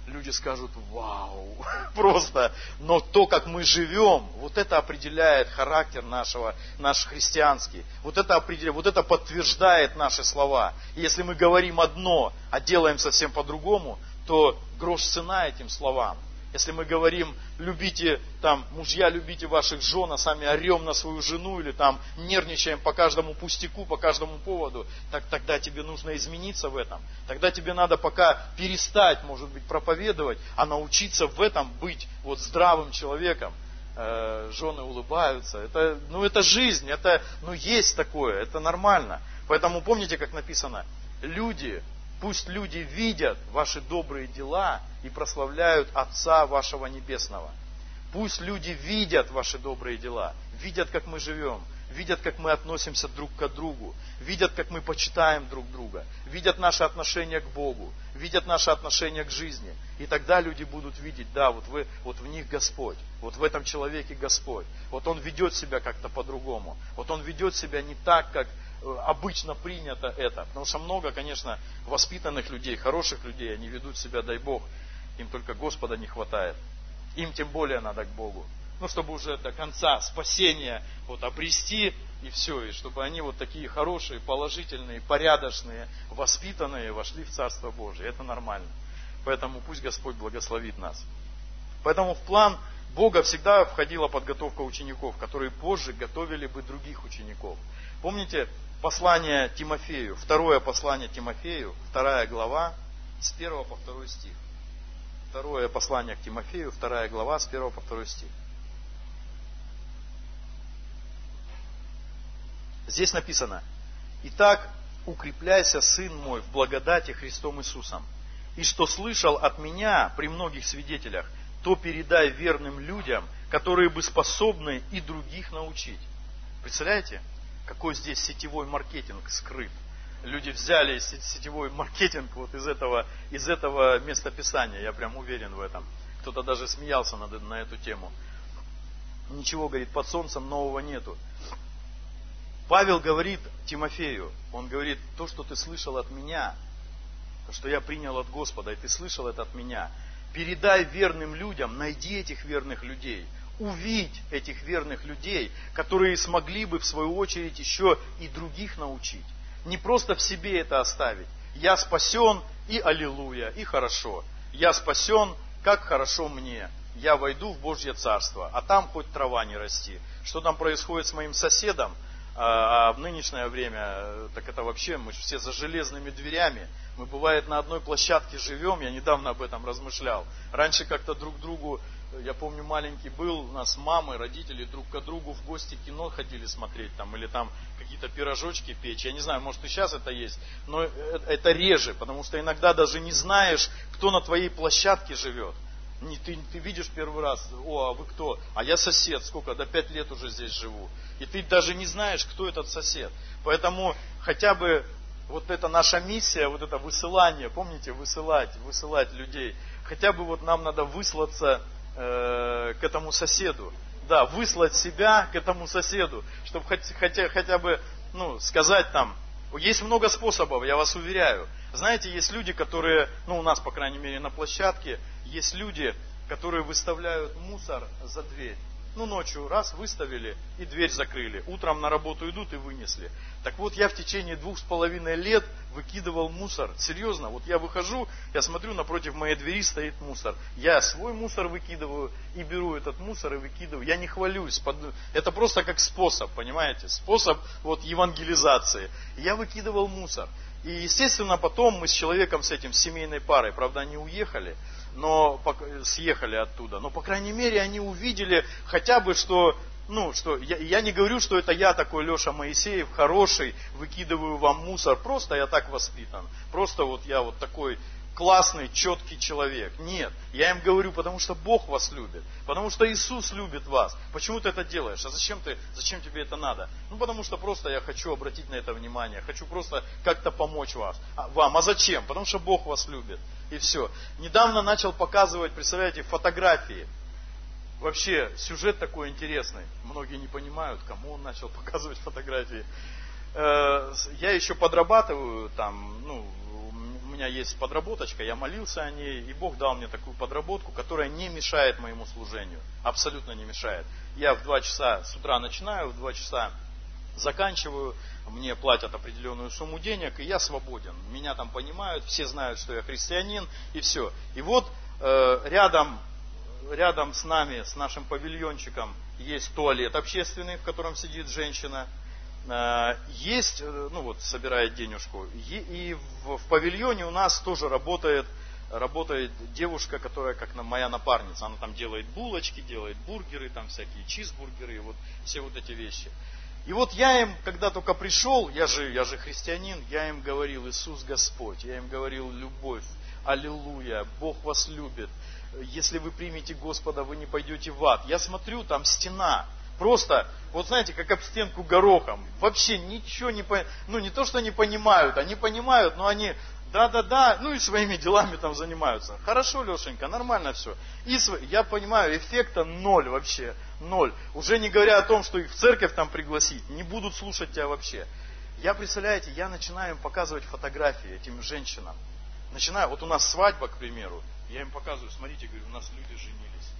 люди скажут, вау, просто. Но то, как мы живем, вот это определяет характер нашего, наш христианский. Вот это, определяет, вот это подтверждает наши слова. И если мы говорим одно, а делаем совсем по-другому, то грош цена этим словам. Если мы говорим, любите, там, мужья, любите ваших жен, а сами орем на свою жену или там нервничаем по каждому пустяку, по каждому поводу, так тогда тебе нужно измениться в этом. Тогда тебе надо пока перестать, может быть, проповедовать, а научиться в этом быть вот здравым человеком. Э, жены улыбаются. Это, ну, это жизнь, это, ну, есть такое, это нормально. Поэтому помните, как написано, люди Пусть люди видят ваши добрые дела и прославляют Отца вашего Небесного. Пусть люди видят ваши добрые дела, видят, как мы живем, видят, как мы относимся друг к другу, видят, как мы почитаем друг друга, видят наше отношение к Богу, видят наше отношение к жизни. И тогда люди будут видеть, да, вот, вы, вот в них Господь, вот в этом человеке Господь. Вот он ведет себя как-то по-другому. Вот он ведет себя не так, как обычно принято это. Потому что много, конечно, воспитанных людей, хороших людей, они ведут себя, дай Бог, им только Господа не хватает. Им тем более надо к Богу. Ну, чтобы уже до конца спасения вот обрести и все, и чтобы они вот такие хорошие, положительные, порядочные, воспитанные вошли в Царство Божие. Это нормально. Поэтому пусть Господь благословит нас. Поэтому в план Бога всегда входила подготовка учеников, которые позже готовили бы других учеников. Помните, послание Тимофею, второе послание Тимофею, вторая глава, с 1 по 2 стих. Второе послание к Тимофею, вторая глава, с 1 по 2 стих. Здесь написано, «Итак, укрепляйся, сын мой, в благодати Христом Иисусом, и что слышал от меня при многих свидетелях, то передай верным людям, которые бы способны и других научить». Представляете? Какой здесь сетевой маркетинг скрыт. Люди взяли сетевой маркетинг вот из этого, из этого местописания, я прям уверен в этом. Кто-то даже смеялся над, на эту тему. Ничего, говорит, под солнцем нового нету. Павел говорит Тимофею, он говорит, то, что ты слышал от меня, то, что я принял от Господа, и ты слышал это от меня, передай верным людям, найди этих верных людей, увидеть этих верных людей, которые смогли бы в свою очередь еще и других научить. Не просто в себе это оставить. Я спасен и аллилуйя, и хорошо. Я спасен, как хорошо мне. Я войду в Божье Царство, а там хоть трава не расти. Что там происходит с моим соседом, а, а в нынешнее время, так это вообще, мы все за железными дверями. Мы, бывает, на одной площадке живем, я недавно об этом размышлял. Раньше как-то друг другу я помню, маленький был, у нас мамы, родители друг к другу в гости кино ходили смотреть там, или там какие-то пирожочки печь. Я не знаю, может и сейчас это есть, но это реже, потому что иногда даже не знаешь, кто на твоей площадке живет. Не, ты, ты видишь первый раз, о, а вы кто? А я сосед, сколько, до пять лет уже здесь живу. И ты даже не знаешь, кто этот сосед. Поэтому хотя бы вот это наша миссия, вот это высылание, помните, высылать, высылать людей. Хотя бы вот нам надо выслаться э, к этому соседу. Да, выслать себя к этому соседу, чтобы хотя, хотя бы ну, сказать там, есть много способов, я вас уверяю. Знаете, есть люди, которые, ну у нас, по крайней мере, на площадке, есть люди, которые выставляют мусор за дверь. Ну, ночью раз выставили и дверь закрыли. Утром на работу идут и вынесли. Так вот, я в течение двух с половиной лет выкидывал мусор. Серьезно, вот я выхожу, я смотрю, напротив моей двери стоит мусор. Я свой мусор выкидываю и беру этот мусор и выкидываю. Я не хвалюсь. Это просто как способ, понимаете? Способ вот евангелизации. Я выкидывал мусор. И, естественно, потом мы с человеком, с этим, с семейной парой, правда, они уехали, но съехали оттуда. Но, по крайней мере, они увидели хотя бы, что ну, что я, я не говорю, что это я такой Леша Моисеев, хороший, выкидываю вам мусор, просто я так воспитан. Просто вот я вот такой классный, четкий человек. Нет, я им говорю, потому что Бог вас любит, потому что Иисус любит вас. Почему ты это делаешь? А зачем, ты, зачем тебе это надо? Ну, потому что просто я хочу обратить на это внимание, хочу просто как-то помочь вас, а, вам. А зачем? Потому что Бог вас любит. И все. Недавно начал показывать, представляете, фотографии. Вообще, сюжет такой интересный. Многие не понимают, кому он начал показывать фотографии. Э, я еще подрабатываю там, ну, у меня есть подработочка, я молился о ней, и Бог дал мне такую подработку, которая не мешает моему служению. Абсолютно не мешает. Я в два часа с утра начинаю, в два часа заканчиваю, мне платят определенную сумму денег, и я свободен. Меня там понимают, все знают, что я христианин, и все. И вот э, рядом, рядом с нами, с нашим павильончиком, есть туалет общественный, в котором сидит женщина – Э, есть, э, ну вот, собирает денежку. И в, в павильоне у нас тоже работает, работает девушка, которая как моя напарница. Она там делает булочки, делает бургеры, там всякие чизбургеры, вот все вот эти вещи. И вот я им, когда только пришел, я же, я же христианин, я им говорил, Иисус Господь, я им говорил, любовь, аллилуйя, Бог вас любит. Если вы примете Господа, вы не пойдете в ад. Я смотрю, там стена, Просто, вот знаете, как об стенку горохом. Вообще ничего не понимают. Ну, не то, что не понимают, они понимают, но они да-да-да, ну и своими делами там занимаются. Хорошо, Лешенька, нормально все. И я понимаю, эффекта ноль вообще, ноль. Уже не говоря о том, что их в церковь там пригласить, не будут слушать тебя вообще. Я, представляете, я начинаю им показывать фотографии этим женщинам. Начинаю, вот у нас свадьба, к примеру, я им показываю, смотрите, говорю, у нас люди женились.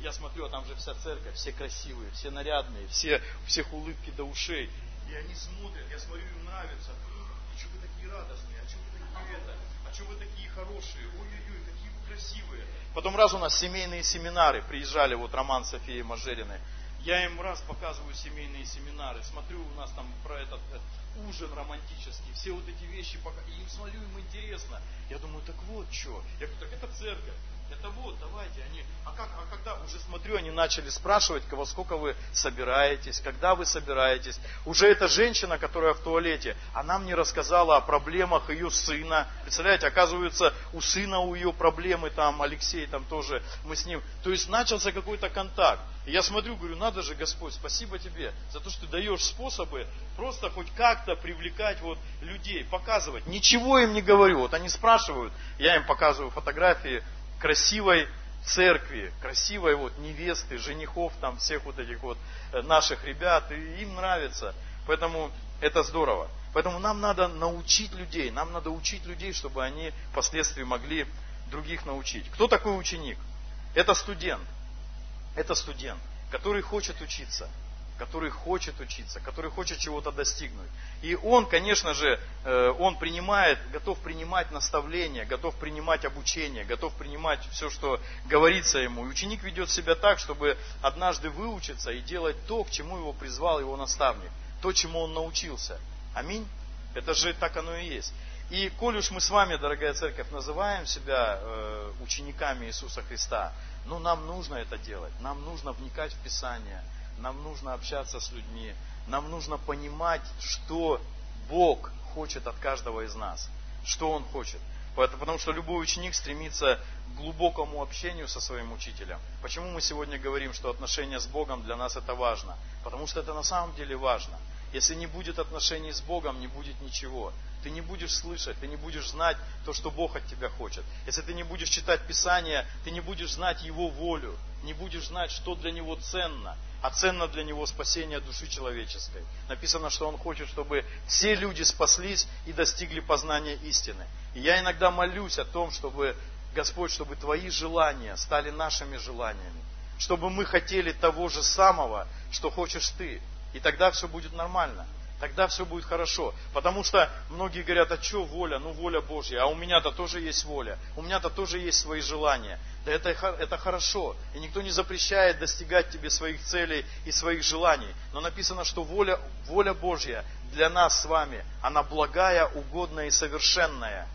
Я смотрю, а там же вся церковь, все красивые, все нарядные, все, всех улыбки до ушей. И они смотрят, я смотрю, им нравится. А что вы такие радостные, а что вы такие это, а что вы такие хорошие, ой-ой-ой, какие красивые. Потом раз у нас семейные семинары, приезжали вот Роман Софии Мажериной. Я им раз показываю семейные семинары, смотрю у нас там про этот, этот ужин романтический, все вот эти вещи, пока, и им смотрю, им интересно. Я думаю, так вот что. Я говорю, так это церковь. Это вот, давайте. Они, а, как, а когда, уже смотрю, они начали спрашивать, кого сколько вы собираетесь, когда вы собираетесь. Уже эта женщина, которая в туалете, она мне рассказала о проблемах ее сына. Представляете, оказывается, у сына у ее проблемы, там Алексей там тоже, мы с ним. То есть начался какой-то контакт. И я смотрю, говорю, надо же, Господь, спасибо тебе за то, что ты даешь способы просто хоть как-то привлекать вот людей, показывать. Ничего им не говорю. Вот они спрашивают, я им показываю фотографии красивой церкви, красивой вот невесты, женихов, там всех вот этих вот э, наших ребят, и им нравится. Поэтому это здорово. Поэтому нам надо научить людей, нам надо учить людей, чтобы они впоследствии могли других научить. Кто такой ученик? Это студент. Это студент, который хочет учиться который хочет учиться, который хочет чего-то достигнуть. И он, конечно же, э, он принимает, готов принимать наставления, готов принимать обучение, готов принимать все, что говорится ему. И ученик ведет себя так, чтобы однажды выучиться и делать то, к чему его призвал его наставник, то, чему он научился. Аминь. Это же так оно и есть. И коль уж мы с вами, дорогая церковь, называем себя э, учениками Иисуса Христа, ну нам нужно это делать, нам нужно вникать в Писание, нам нужно общаться с людьми, нам нужно понимать, что Бог хочет от каждого из нас, что Он хочет. Потому что любой ученик стремится к глубокому общению со своим учителем. Почему мы сегодня говорим, что отношения с Богом для нас это важно? Потому что это на самом деле важно. Если не будет отношений с Богом, не будет ничего. Ты не будешь слышать, ты не будешь знать то, что Бог от тебя хочет. Если ты не будешь читать Писание, ты не будешь знать Его волю, не будешь знать, что для Него ценно а ценно для него спасение души человеческой. Написано, что он хочет, чтобы все люди спаслись и достигли познания истины. И я иногда молюсь о том, чтобы, Господь, чтобы Твои желания стали нашими желаниями. чтобы мы хотели того же самого, что хочешь ты. И тогда все будет нормально. Тогда все будет хорошо. Потому что многие говорят, а что воля? Ну воля Божья. А у меня-то тоже есть воля. У меня-то тоже есть свои желания. Да это, это хорошо. И никто не запрещает достигать тебе своих целей и своих желаний. Но написано, что воля, воля Божья для нас с вами, она благая, угодная и совершенная.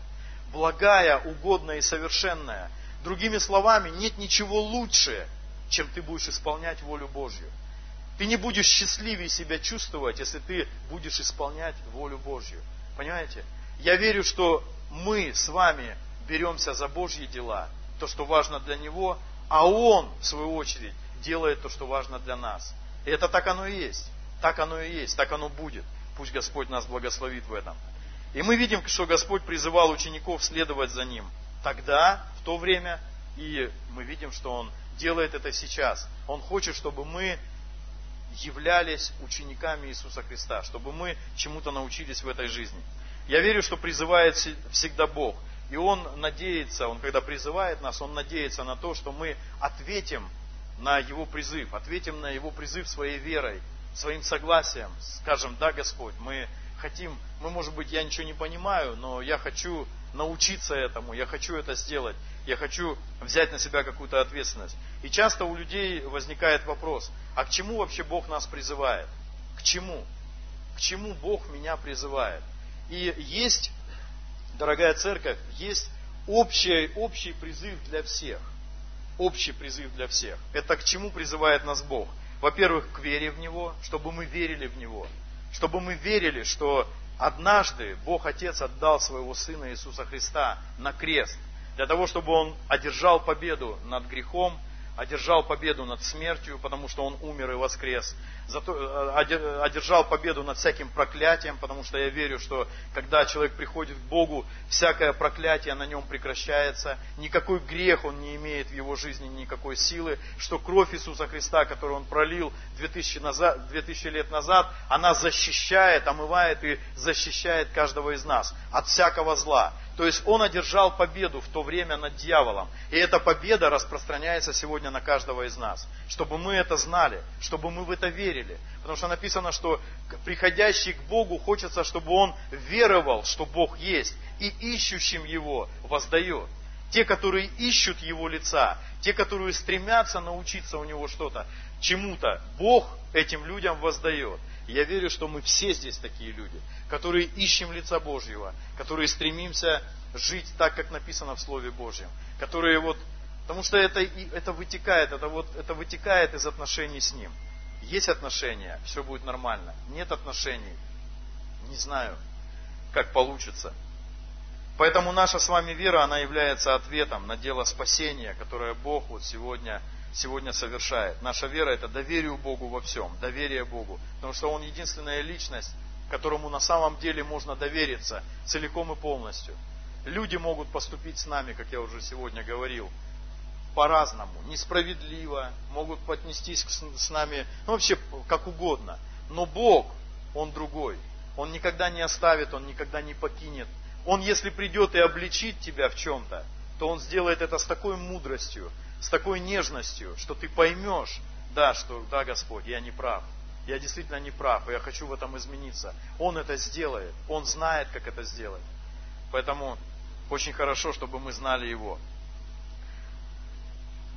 Благая, угодная и совершенная. Другими словами, нет ничего лучше, чем ты будешь исполнять волю Божью. Ты не будешь счастливее себя чувствовать, если ты будешь исполнять волю Божью. Понимаете? Я верю, что мы с вами беремся за Божьи дела, то, что важно для Него, а Он, в свою очередь, делает то, что важно для нас. И это так оно и есть. Так оно и есть, так оно будет. Пусть Господь нас благословит в этом. И мы видим, что Господь призывал учеников следовать за Ним. Тогда, в то время, и мы видим, что Он делает это сейчас. Он хочет, чтобы мы являлись учениками Иисуса Христа, чтобы мы чему-то научились в этой жизни. Я верю, что призывает всегда Бог. И Он надеется, Он когда призывает нас, Он надеется на то, что мы ответим на Его призыв, ответим на Его призыв своей верой, своим согласием, скажем, да, Господь, мы хотим, мы, может быть, я ничего не понимаю, но я хочу научиться этому, я хочу это сделать, я хочу взять на себя какую-то ответственность. И часто у людей возникает вопрос, а к чему вообще Бог нас призывает? К чему? К чему Бог меня призывает? И есть, дорогая церковь, есть общий, общий призыв для всех. Общий призыв для всех. Это к чему призывает нас Бог? Во-первых, к вере в Него, чтобы мы верили в Него. Чтобы мы верили, что однажды Бог Отец отдал своего Сына Иисуса Христа на крест, для того, чтобы Он одержал победу над грехом, одержал победу над смертью, потому что Он умер и воскрес, зато, э, одержал победу над всяким проклятием, потому что я верю, что когда человек приходит к Богу, всякое проклятие на нем прекращается, никакой грех он не имеет в его жизни, никакой силы, что кровь Иисуса Христа, которую Он пролил 2000, назад, 2000 лет назад, она защищает, омывает и защищает каждого из нас от всякого зла. То есть он одержал победу в то время над дьяволом. И эта победа распространяется сегодня на каждого из нас. Чтобы мы это знали, чтобы мы в это верили. Потому что написано, что приходящий к Богу хочется, чтобы он веровал, что Бог есть, и ищущим Его воздает. Те, которые ищут Его лица, те, которые стремятся научиться у Него что-то, чему-то, Бог этим людям воздает. Я верю, что мы все здесь такие люди, которые ищем лица Божьего, которые стремимся жить так, как написано в Слове Божьем, которые вот, потому что это, это вытекает, это вот, это вытекает из отношений с Ним. Есть отношения, все будет нормально. Нет отношений, не знаю, как получится. Поэтому наша с вами вера, она является ответом на дело спасения, которое Бог вот сегодня сегодня совершает. Наша вера это доверие Богу во всем, доверие Богу. Потому что Он единственная личность, которому на самом деле можно довериться целиком и полностью. Люди могут поступить с нами, как я уже сегодня говорил, по-разному, несправедливо, могут поднестись с нами, ну вообще как угодно. Но Бог, Он другой. Он никогда не оставит, Он никогда не покинет. Он, если придет и обличит тебя в чем-то, то Он сделает это с такой мудростью, с такой нежностью, что ты поймешь, да, что да, Господь, я не прав. Я действительно не прав, и я хочу в этом измениться. Он это сделает. Он знает, как это сделать. Поэтому очень хорошо, чтобы мы знали Его.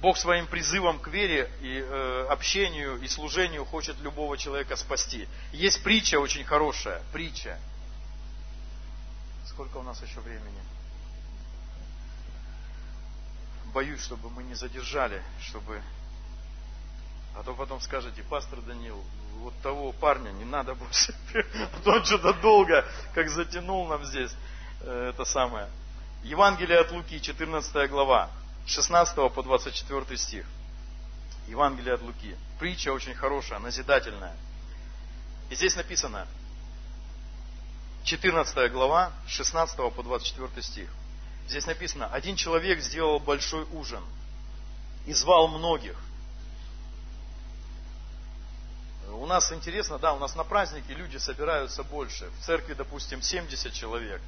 Бог своим призывом к вере и э, общению и служению хочет любого человека спасти. Есть притча очень хорошая, притча. Сколько у нас еще времени? Боюсь, чтобы мы не задержали, чтобы... А то потом скажете, пастор Данил, вот того парня не надо больше. А то он что-то долго, как затянул нам здесь э, это самое. Евангелие от Луки, 14 глава, 16 по 24 стих. Евангелие от Луки. Притча очень хорошая, назидательная. И здесь написано, 14 глава, 16 по 24 стих. Здесь написано, один человек сделал большой ужин и звал многих. У нас интересно, да, у нас на празднике люди собираются больше. В церкви, допустим, 70 человек,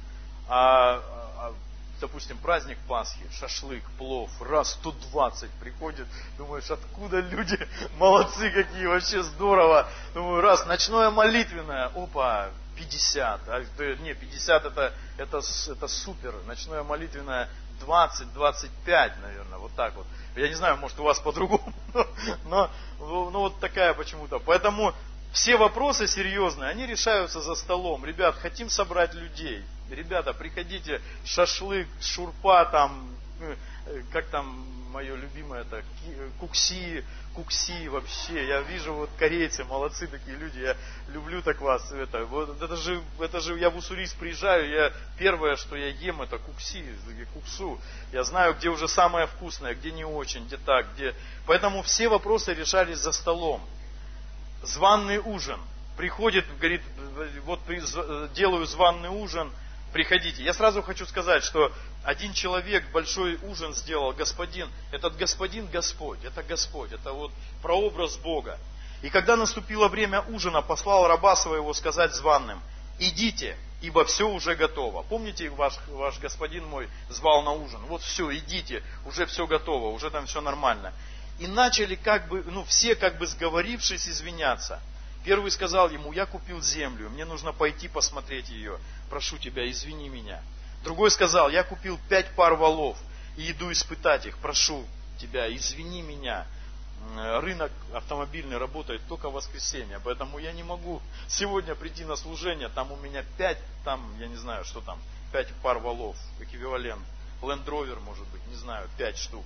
а, а допустим, праздник Пасхи, шашлык, плов, раз 120 приходит, думаешь, откуда люди, молодцы какие, вообще здорово. Думаю, раз, ночное молитвенное, опа, 50, а, не, 50 это, это, это супер, ночное молитвенное 20, 25, наверное, вот так вот. Я не знаю, может у вас по-другому, но, но, но вот такая почему-то. Поэтому все вопросы серьезные, они решаются за столом. Ребят, хотим собрать людей. Ребята, приходите, шашлык, шурпа там, э, как там мое любимое, это кукси, кукси вообще. Я вижу вот корейцы, молодцы такие люди, я люблю так вас. Это, вот, это, же, это же я в Уссурийск приезжаю, я первое, что я ем, это кукси, куксу. Я знаю, где уже самое вкусное, где не очень, где так, где... Поэтому все вопросы решались за столом званный ужин. Приходит, говорит, вот делаю званный ужин, приходите. Я сразу хочу сказать, что один человек большой ужин сделал, господин, этот господин Господь, это Господь, это вот прообраз Бога. И когда наступило время ужина, послал раба своего сказать званным, идите, ибо все уже готово. Помните, ваш, ваш господин мой звал на ужин? Вот все, идите, уже все готово, уже там все нормально и начали как бы, ну все как бы сговорившись извиняться. Первый сказал ему, я купил землю, мне нужно пойти посмотреть ее, прошу тебя, извини меня. Другой сказал, я купил пять пар валов и иду испытать их, прошу тебя, извини меня. Рынок автомобильный работает только в воскресенье, поэтому я не могу сегодня прийти на служение, там у меня пять, там, я не знаю, что там, пять пар валов, эквивалент, Land Rover, может быть, не знаю, пять штук.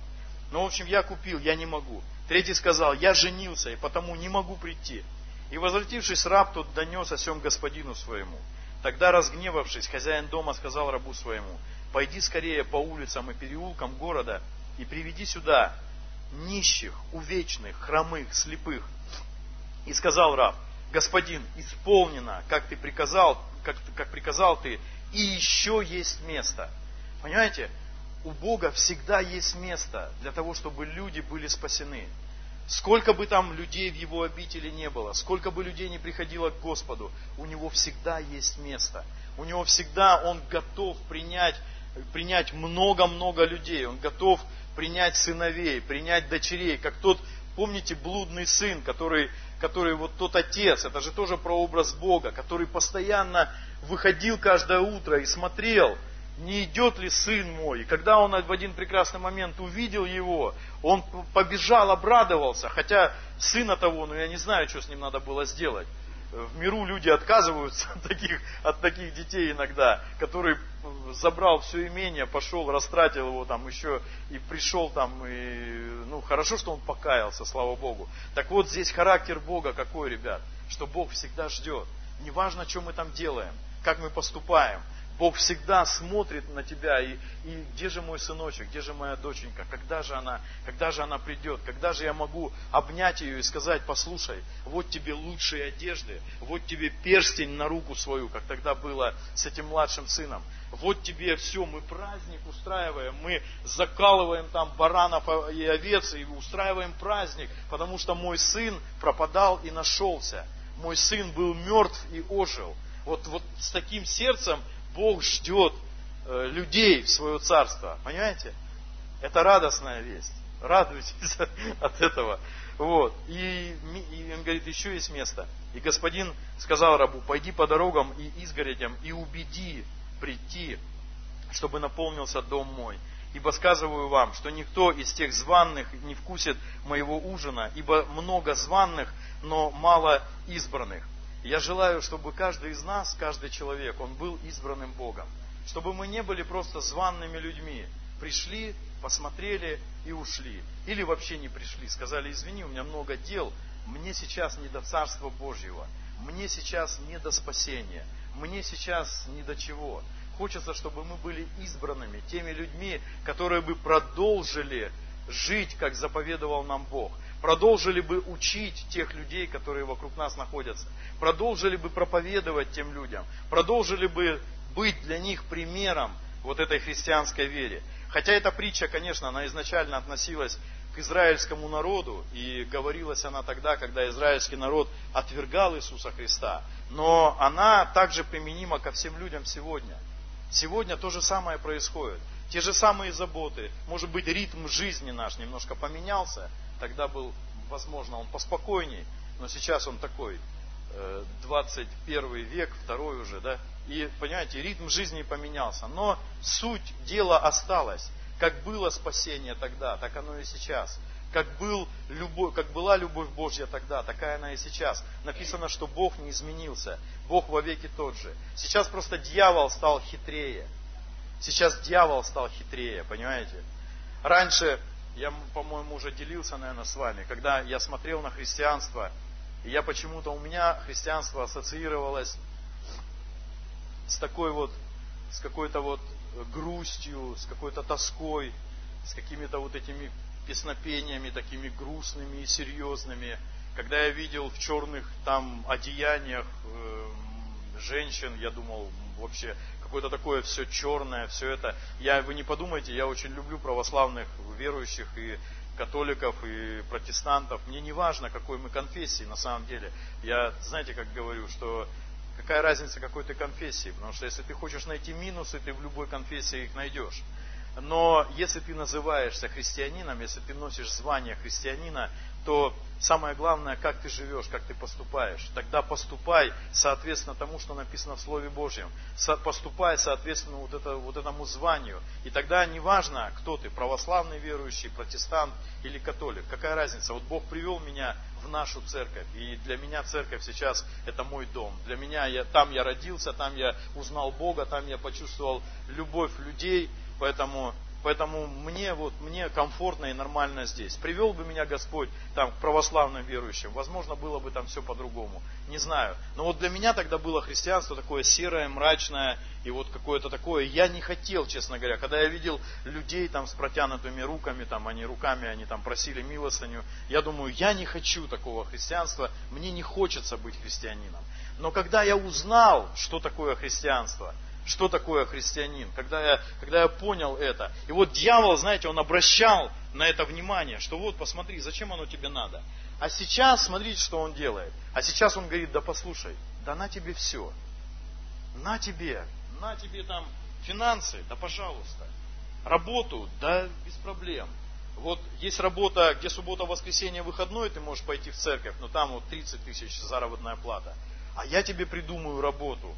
Ну, в общем, я купил, я не могу. Третий сказал, я женился, и потому не могу прийти. И возвратившись, раб тот донес о сем господину своему. Тогда, разгневавшись, хозяин дома сказал рабу своему, пойди скорее по улицам и переулкам города и приведи сюда нищих, увечных, хромых, слепых. И сказал раб, господин, исполнено, как ты приказал, как, как приказал ты, и еще есть место. Понимаете? у Бога всегда есть место для того, чтобы люди были спасены. Сколько бы там людей в его обители не было, сколько бы людей не приходило к Господу, у него всегда есть место. У него всегда он готов принять, принять много-много людей. Он готов принять сыновей, принять дочерей, как тот, помните, блудный сын, который, который вот тот отец, это же тоже прообраз Бога, который постоянно выходил каждое утро и смотрел, не идет ли сын мой? И когда он в один прекрасный момент увидел его, он побежал, обрадовался, хотя сына того, ну я не знаю, что с ним надо было сделать. В миру люди отказываются от таких, от таких детей иногда, который забрал все имение, пошел, растратил его там еще и пришел там, и, ну хорошо, что он покаялся, слава Богу. Так вот здесь характер Бога какой, ребят, что Бог всегда ждет. Неважно, что мы там делаем, как мы поступаем, Бог всегда смотрит на тебя, и, и где же мой сыночек, где же моя доченька, когда же она, когда же она придет, когда же я могу обнять ее и сказать, послушай, вот тебе лучшие одежды, вот тебе перстень на руку свою, как тогда было с этим младшим сыном, вот тебе все, мы праздник устраиваем, мы закалываем там баранов и овец и устраиваем праздник, потому что мой сын пропадал и нашелся, мой сын был мертв и ожил. Вот, вот с таким сердцем Бог ждет э, людей в свое царство. Понимаете? Это радостная весть. Радуйтесь от этого. Вот. И, и он говорит, еще есть место. И господин сказал рабу, пойди по дорогам и изгородям и убеди прийти, чтобы наполнился дом мой. Ибо сказываю вам, что никто из тех званных не вкусит моего ужина, ибо много званных, но мало избранных. Я желаю, чтобы каждый из нас, каждый человек, он был избранным Богом. Чтобы мы не были просто званными людьми. Пришли, посмотрели и ушли. Или вообще не пришли. Сказали, извини, у меня много дел. Мне сейчас не до Царства Божьего. Мне сейчас не до спасения. Мне сейчас не до чего. Хочется, чтобы мы были избранными, теми людьми, которые бы продолжили жить, как заповедовал нам Бог продолжили бы учить тех людей, которые вокруг нас находятся, продолжили бы проповедовать тем людям, продолжили бы быть для них примером вот этой христианской вере. Хотя эта притча, конечно, она изначально относилась к израильскому народу, и говорилась она тогда, когда израильский народ отвергал Иисуса Христа. Но она также применима ко всем людям сегодня. Сегодня то же самое происходит. Те же самые заботы. Может быть, ритм жизни наш немножко поменялся. Тогда был, возможно, он поспокойней. Но сейчас он такой, 21 э, век, второй уже, да? И, понимаете, ритм жизни поменялся. Но суть дела осталась. Как было спасение тогда, так оно и сейчас. Как, был любовь, как была любовь Божья тогда, такая она и сейчас. Написано, что Бог не изменился. Бог вовеки тот же. Сейчас просто дьявол стал хитрее. Сейчас дьявол стал хитрее, понимаете? Раньше, я, по-моему, уже делился, наверное, с вами, когда я смотрел на христианство, и я почему-то, у меня христианство ассоциировалось с такой вот, с какой-то вот грустью, с какой-то тоской, с какими-то вот этими песнопениями такими грустными и серьезными. Когда я видел в черных там одеяниях э, женщин, я думал, вообще какое-то такое все черное, все это. Я, вы не подумайте, я очень люблю православных верующих и католиков и протестантов. Мне не важно, какой мы конфессии на самом деле. Я, знаете, как говорю, что какая разница какой ты конфессии, потому что если ты хочешь найти минусы, ты в любой конфессии их найдешь. Но если ты называешься христианином, если ты носишь звание христианина, то самое главное, как ты живешь, как ты поступаешь. Тогда поступай соответственно тому, что написано в Слове Божьем. Поступай соответственно вот, это, вот этому званию. И тогда не важно, кто ты, православный верующий, протестант или католик. Какая разница? Вот Бог привел меня в нашу церковь. И для меня церковь сейчас это мой дом. Для меня я, там я родился, там я узнал Бога, там я почувствовал любовь людей. Поэтому Поэтому мне, вот, мне комфортно и нормально здесь. Привел бы меня Господь там, к православным верующим, возможно, было бы там все по-другому. Не знаю. Но вот для меня тогда было христианство такое серое, мрачное и вот какое-то такое. Я не хотел, честно говоря. Когда я видел людей там с протянутыми руками, там они руками, они там просили милостыню, я думаю, я не хочу такого христианства, мне не хочется быть христианином. Но когда я узнал, что такое христианство – что такое христианин, когда я, когда я понял это. И вот дьявол, знаете, он обращал на это внимание, что вот посмотри, зачем оно тебе надо. А сейчас, смотрите, что он делает. А сейчас он говорит, да послушай, да на тебе все. На тебе, на тебе там финансы, да пожалуйста. Работу, да без проблем. Вот есть работа, где суббота, воскресенье, выходной, ты можешь пойти в церковь, но там вот 30 тысяч заработная плата. А я тебе придумаю работу,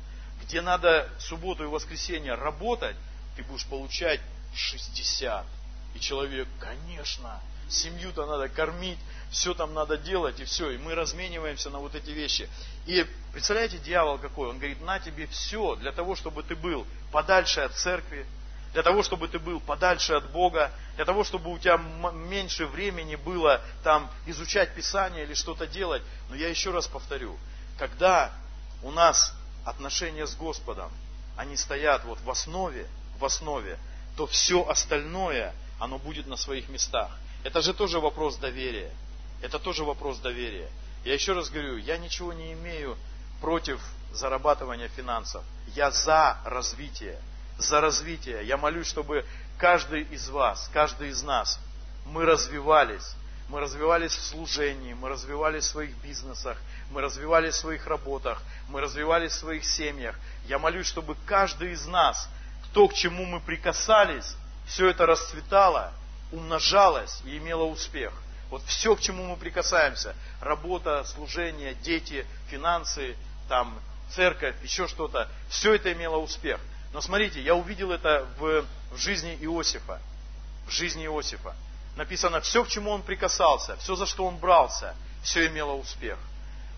где надо субботу и воскресенье работать, ты будешь получать 60. И человек, конечно, семью-то надо кормить, все там надо делать, и все. И мы размениваемся на вот эти вещи. И представляете, дьявол какой? Он говорит, на тебе все для того, чтобы ты был подальше от церкви, для того, чтобы ты был подальше от Бога, для того, чтобы у тебя меньше времени было там изучать Писание или что-то делать. Но я еще раз повторю, когда у нас отношения с Господом, они стоят вот в основе, в основе, то все остальное, оно будет на своих местах. Это же тоже вопрос доверия. Это тоже вопрос доверия. Я еще раз говорю, я ничего не имею против зарабатывания финансов. Я за развитие. За развитие. Я молюсь, чтобы каждый из вас, каждый из нас, мы развивались. Мы развивались в служении, мы развивались в своих бизнесах, мы развивались в своих работах, мы развивались в своих семьях. Я молюсь, чтобы каждый из нас, кто к чему мы прикасались, все это расцветало, умножалось и имело успех. Вот все, к чему мы прикасаемся, работа, служение, дети, финансы, там, церковь, еще что-то, все это имело успех. Но смотрите, я увидел это в, в жизни Иосифа. В жизни Иосифа. Написано, все, к чему он прикасался, все, за что он брался, все имело успех.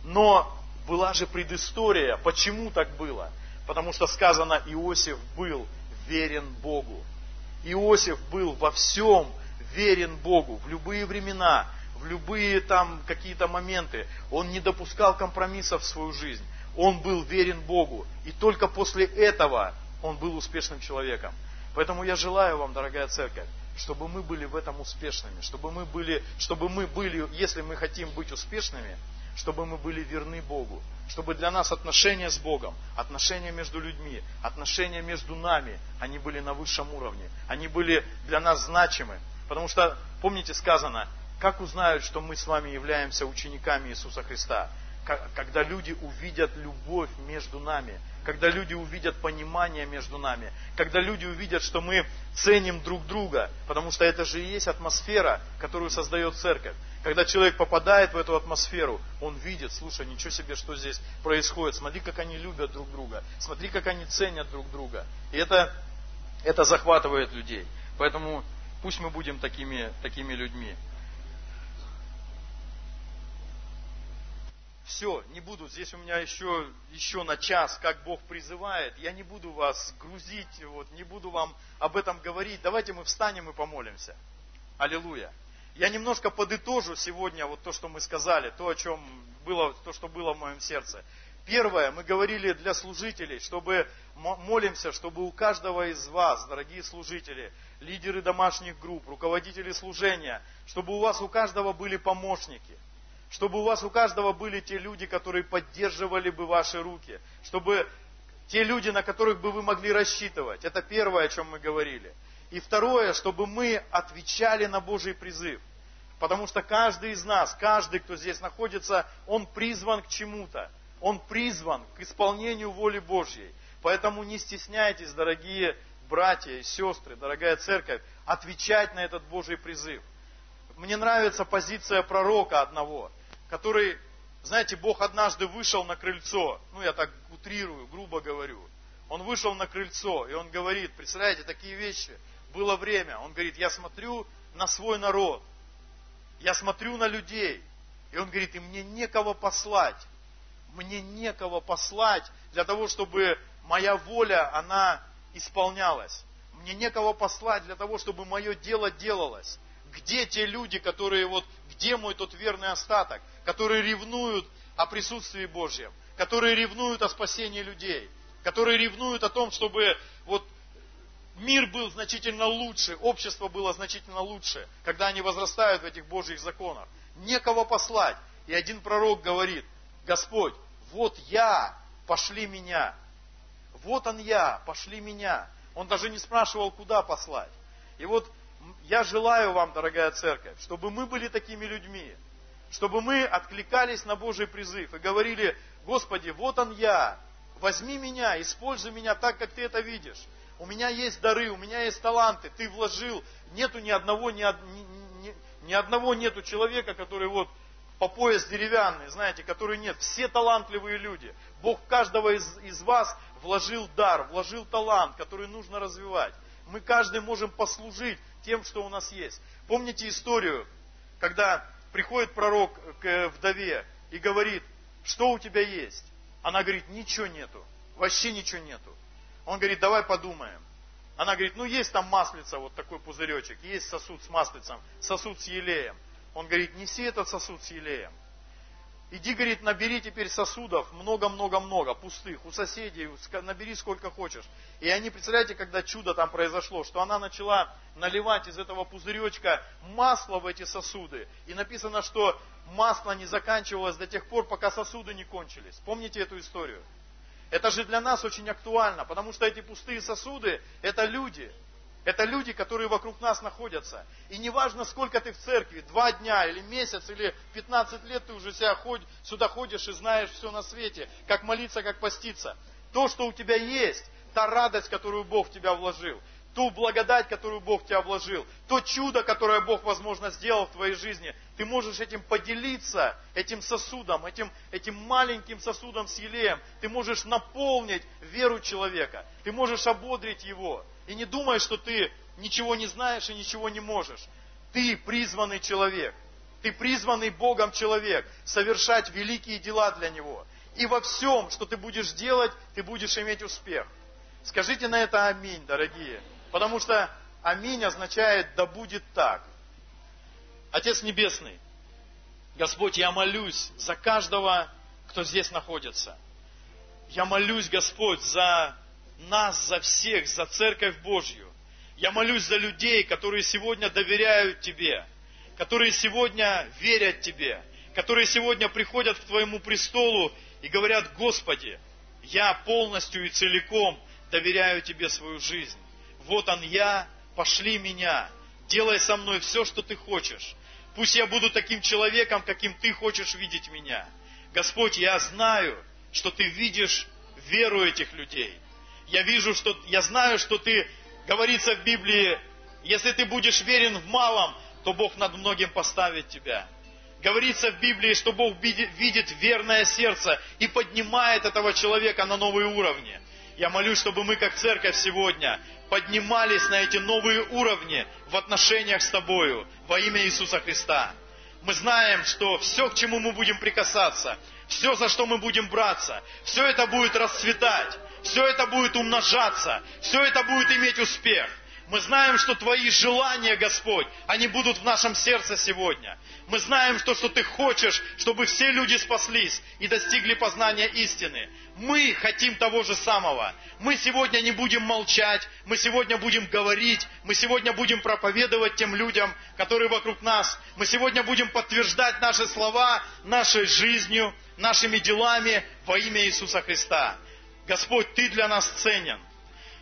Но была же предыстория, почему так было. Потому что сказано, Иосиф был верен Богу. Иосиф был во всем верен Богу, в любые времена, в любые там какие-то моменты. Он не допускал компромиссов в свою жизнь. Он был верен Богу. И только после этого он был успешным человеком. Поэтому я желаю вам, дорогая церковь, чтобы мы были в этом успешными, чтобы мы были, чтобы мы были, если мы хотим быть успешными, чтобы мы были верны Богу, чтобы для нас отношения с Богом, отношения между людьми, отношения между нами, они были на высшем уровне, они были для нас значимы. Потому что, помните, сказано, как узнают, что мы с вами являемся учениками Иисуса Христа? Когда люди увидят любовь между нами, когда люди увидят понимание между нами, когда люди увидят, что мы ценим друг друга, потому что это же и есть атмосфера, которую создает церковь. Когда человек попадает в эту атмосферу, он видит, слушай, ничего себе, что здесь происходит, смотри, как они любят друг друга, смотри, как они ценят друг друга. И это, это захватывает людей. Поэтому пусть мы будем такими, такими людьми. Все, не буду, здесь у меня еще, еще на час, как Бог призывает, я не буду вас грузить, вот, не буду вам об этом говорить. Давайте мы встанем и помолимся. Аллилуйя. Я немножко подытожу сегодня вот то, что мы сказали, то, о чем было, то, что было в моем сердце. Первое, мы говорили для служителей, чтобы молимся, чтобы у каждого из вас, дорогие служители, лидеры домашних групп, руководители служения, чтобы у вас у каждого были помощники – чтобы у вас у каждого были те люди, которые поддерживали бы ваши руки, чтобы те люди, на которых бы вы могли рассчитывать. Это первое, о чем мы говорили. И второе, чтобы мы отвечали на Божий призыв. Потому что каждый из нас, каждый, кто здесь находится, он призван к чему-то. Он призван к исполнению воли Божьей. Поэтому не стесняйтесь, дорогие братья и сестры, дорогая церковь, отвечать на этот Божий призыв. Мне нравится позиция пророка одного который, знаете, Бог однажды вышел на крыльцо, ну я так утрирую, грубо говорю, он вышел на крыльцо, и он говорит, представляете, такие вещи, было время, он говорит, я смотрю на свой народ, я смотрю на людей, и он говорит, и мне некого послать, мне некого послать для того, чтобы моя воля, она исполнялась. Мне некого послать для того, чтобы мое дело делалось. Где те люди, которые вот, где мой тот верный остаток? которые ревнуют о присутствии Божьем, которые ревнуют о спасении людей, которые ревнуют о том, чтобы вот мир был значительно лучше, общество было значительно лучше, когда они возрастают в этих Божьих законах. Некого послать. И один пророк говорит, Господь, вот я, пошли меня. Вот он я, пошли меня. Он даже не спрашивал, куда послать. И вот я желаю вам, дорогая церковь, чтобы мы были такими людьми, чтобы мы откликались на Божий призыв и говорили, Господи, вот он я, возьми меня, используй меня так, как ты это видишь. У меня есть дары, у меня есть таланты, ты вложил, нету ни одного, ни, ни, ни одного нету человека, который вот по пояс деревянный, знаете, который нет. Все талантливые люди. Бог каждого из, из вас вложил дар, вложил талант, который нужно развивать. Мы каждый можем послужить тем, что у нас есть. Помните историю, когда приходит пророк к вдове и говорит, что у тебя есть? Она говорит, ничего нету, вообще ничего нету. Он говорит, давай подумаем. Она говорит, ну есть там маслица, вот такой пузыречек, есть сосуд с маслицем, сосуд с елеем. Он говорит, неси этот сосуд с елеем. Иди, говорит, набери теперь сосудов много-много-много, пустых, у соседей, набери сколько хочешь. И они, представляете, когда чудо там произошло, что она начала наливать из этого пузыречка масло в эти сосуды. И написано, что масло не заканчивалось до тех пор, пока сосуды не кончились. Помните эту историю? Это же для нас очень актуально, потому что эти пустые сосуды – это люди – это люди, которые вокруг нас находятся. И неважно, сколько ты в церкви, два дня или месяц, или 15 лет ты уже себя ходь, сюда ходишь и знаешь все на свете, как молиться, как поститься. То, что у тебя есть, та радость, которую Бог в тебя вложил, ту благодать, которую Бог в тебя вложил, то чудо, которое Бог, возможно, сделал в твоей жизни, ты можешь этим поделиться, этим сосудом, этим, этим маленьким сосудом с елеем. Ты можешь наполнить веру человека, ты можешь ободрить его. И не думай, что ты ничего не знаешь и ничего не можешь. Ты призванный человек. Ты призванный Богом человек совершать великие дела для Него. И во всем, что ты будешь делать, ты будешь иметь успех. Скажите на это аминь, дорогие. Потому что аминь означает да будет так. Отец Небесный, Господь, я молюсь за каждого, кто здесь находится. Я молюсь, Господь, за нас, за всех, за Церковь Божью. Я молюсь за людей, которые сегодня доверяют Тебе, которые сегодня верят Тебе, которые сегодня приходят к Твоему престолу и говорят, Господи, я полностью и целиком доверяю Тебе свою жизнь. Вот он я, пошли меня, делай со мной все, что Ты хочешь. Пусть я буду таким человеком, каким Ты хочешь видеть меня. Господь, я знаю, что Ты видишь веру этих людей. Я вижу, что, я знаю, что Ты, говорится в Библии, если ты будешь верен в малом, то Бог над многим поставит тебя. Говорится в Библии, что Бог видит верное сердце и поднимает этого человека на новые уровни. Я молюсь, чтобы мы, как церковь сегодня, поднимались на эти новые уровни в отношениях с Тобою во имя Иисуса Христа. Мы знаем, что все, к чему мы будем прикасаться, все, за что мы будем браться, все это будет расцветать, все это будет умножаться, все это будет иметь успех. Мы знаем, что Твои желания, Господь, они будут в нашем сердце сегодня. Мы знаем, что, что Ты хочешь, чтобы все люди спаслись и достигли познания истины. Мы хотим того же самого. Мы сегодня не будем молчать, мы сегодня будем говорить, мы сегодня будем проповедовать тем людям, которые вокруг нас. Мы сегодня будем подтверждать наши слова нашей жизнью, нашими делами во имя Иисуса Христа. Господь, Ты для нас ценен.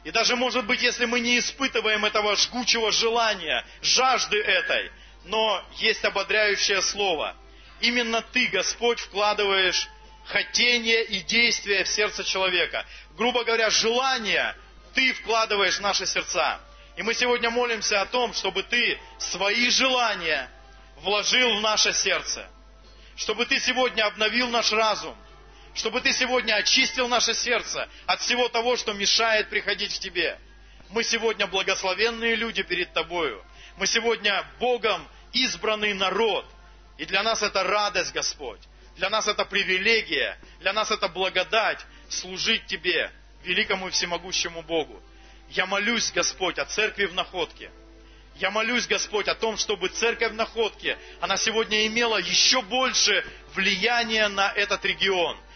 И даже, может быть, если мы не испытываем этого жгучего желания, жажды этой, но есть ободряющее слово. Именно Ты, Господь, вкладываешь хотение и действие в сердце человека. Грубо говоря, желание Ты вкладываешь в наши сердца. И мы сегодня молимся о том, чтобы Ты свои желания вложил в наше сердце. Чтобы Ты сегодня обновил наш разум чтобы Ты сегодня очистил наше сердце от всего того, что мешает приходить в Тебе. Мы сегодня благословенные люди перед Тобою. Мы сегодня Богом избранный народ. И для нас это радость, Господь. Для нас это привилегия. Для нас это благодать служить Тебе, великому и всемогущему Богу. Я молюсь, Господь, о церкви в находке. Я молюсь, Господь, о том, чтобы церковь в находке, она сегодня имела еще больше влияния на этот регион –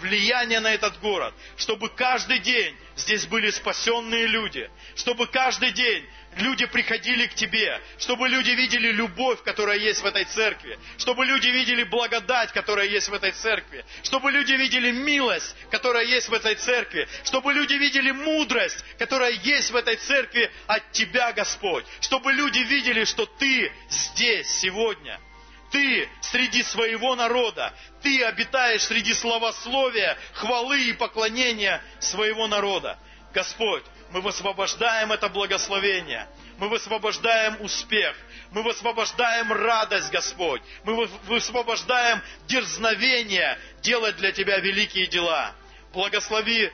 влияние на этот город, чтобы каждый день здесь были спасенные люди, чтобы каждый день люди приходили к Тебе, чтобы люди видели любовь, которая есть в этой церкви, чтобы люди видели благодать, которая есть в этой церкви, чтобы люди видели милость, которая есть в этой церкви, чтобы люди видели мудрость, которая есть в этой церкви от Тебя, Господь, чтобы люди видели, что Ты здесь сегодня – ты среди своего народа. Ты обитаешь среди словословия, хвалы и поклонения своего народа. Господь, мы высвобождаем это благословение. Мы высвобождаем успех. Мы высвобождаем радость, Господь. Мы высвобождаем дерзновение делать для Тебя великие дела. Благослови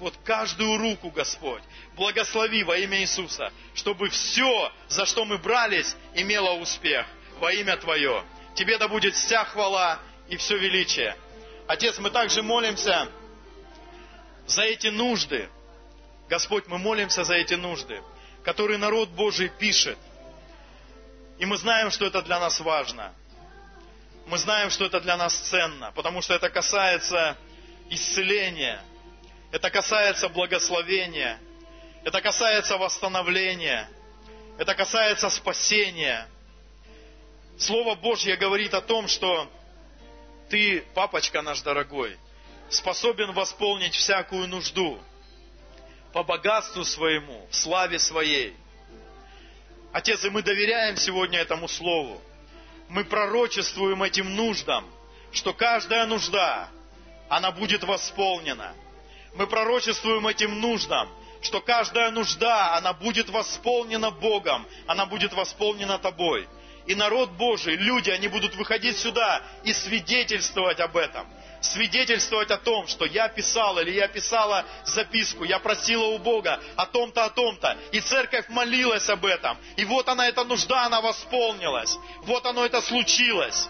вот каждую руку, Господь. Благослови во имя Иисуса, чтобы все, за что мы брались, имело успех во имя Твое. Тебе да будет вся хвала и все величие. Отец, мы также молимся за эти нужды. Господь, мы молимся за эти нужды, которые народ Божий пишет. И мы знаем, что это для нас важно. Мы знаем, что это для нас ценно, потому что это касается исцеления, это касается благословения, это касается восстановления, это касается спасения – Слово Божье говорит о том, что ты, папочка наш дорогой, способен восполнить всякую нужду по богатству своему, в славе своей. Отец, и мы доверяем сегодня этому Слову. Мы пророчествуем этим нуждам, что каждая нужда, она будет восполнена. Мы пророчествуем этим нуждам, что каждая нужда, она будет восполнена Богом, она будет восполнена Тобой и народ Божий, люди, они будут выходить сюда и свидетельствовать об этом. Свидетельствовать о том, что я писал или я писала записку, я просила у Бога о том-то, о том-то. И церковь молилась об этом. И вот она, эта нужда, она восполнилась. Вот оно это случилось.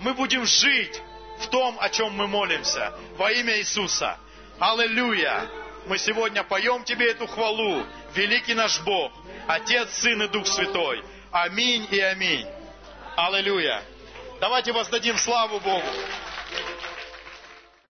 Мы будем жить в том, о чем мы молимся. Во имя Иисуса. Аллилуйя! Мы сегодня поем Тебе эту хвалу. Великий наш Бог, Отец, Сын и Дух Святой. Аминь и аминь. Аллилуйя. Давайте воздадим славу Богу.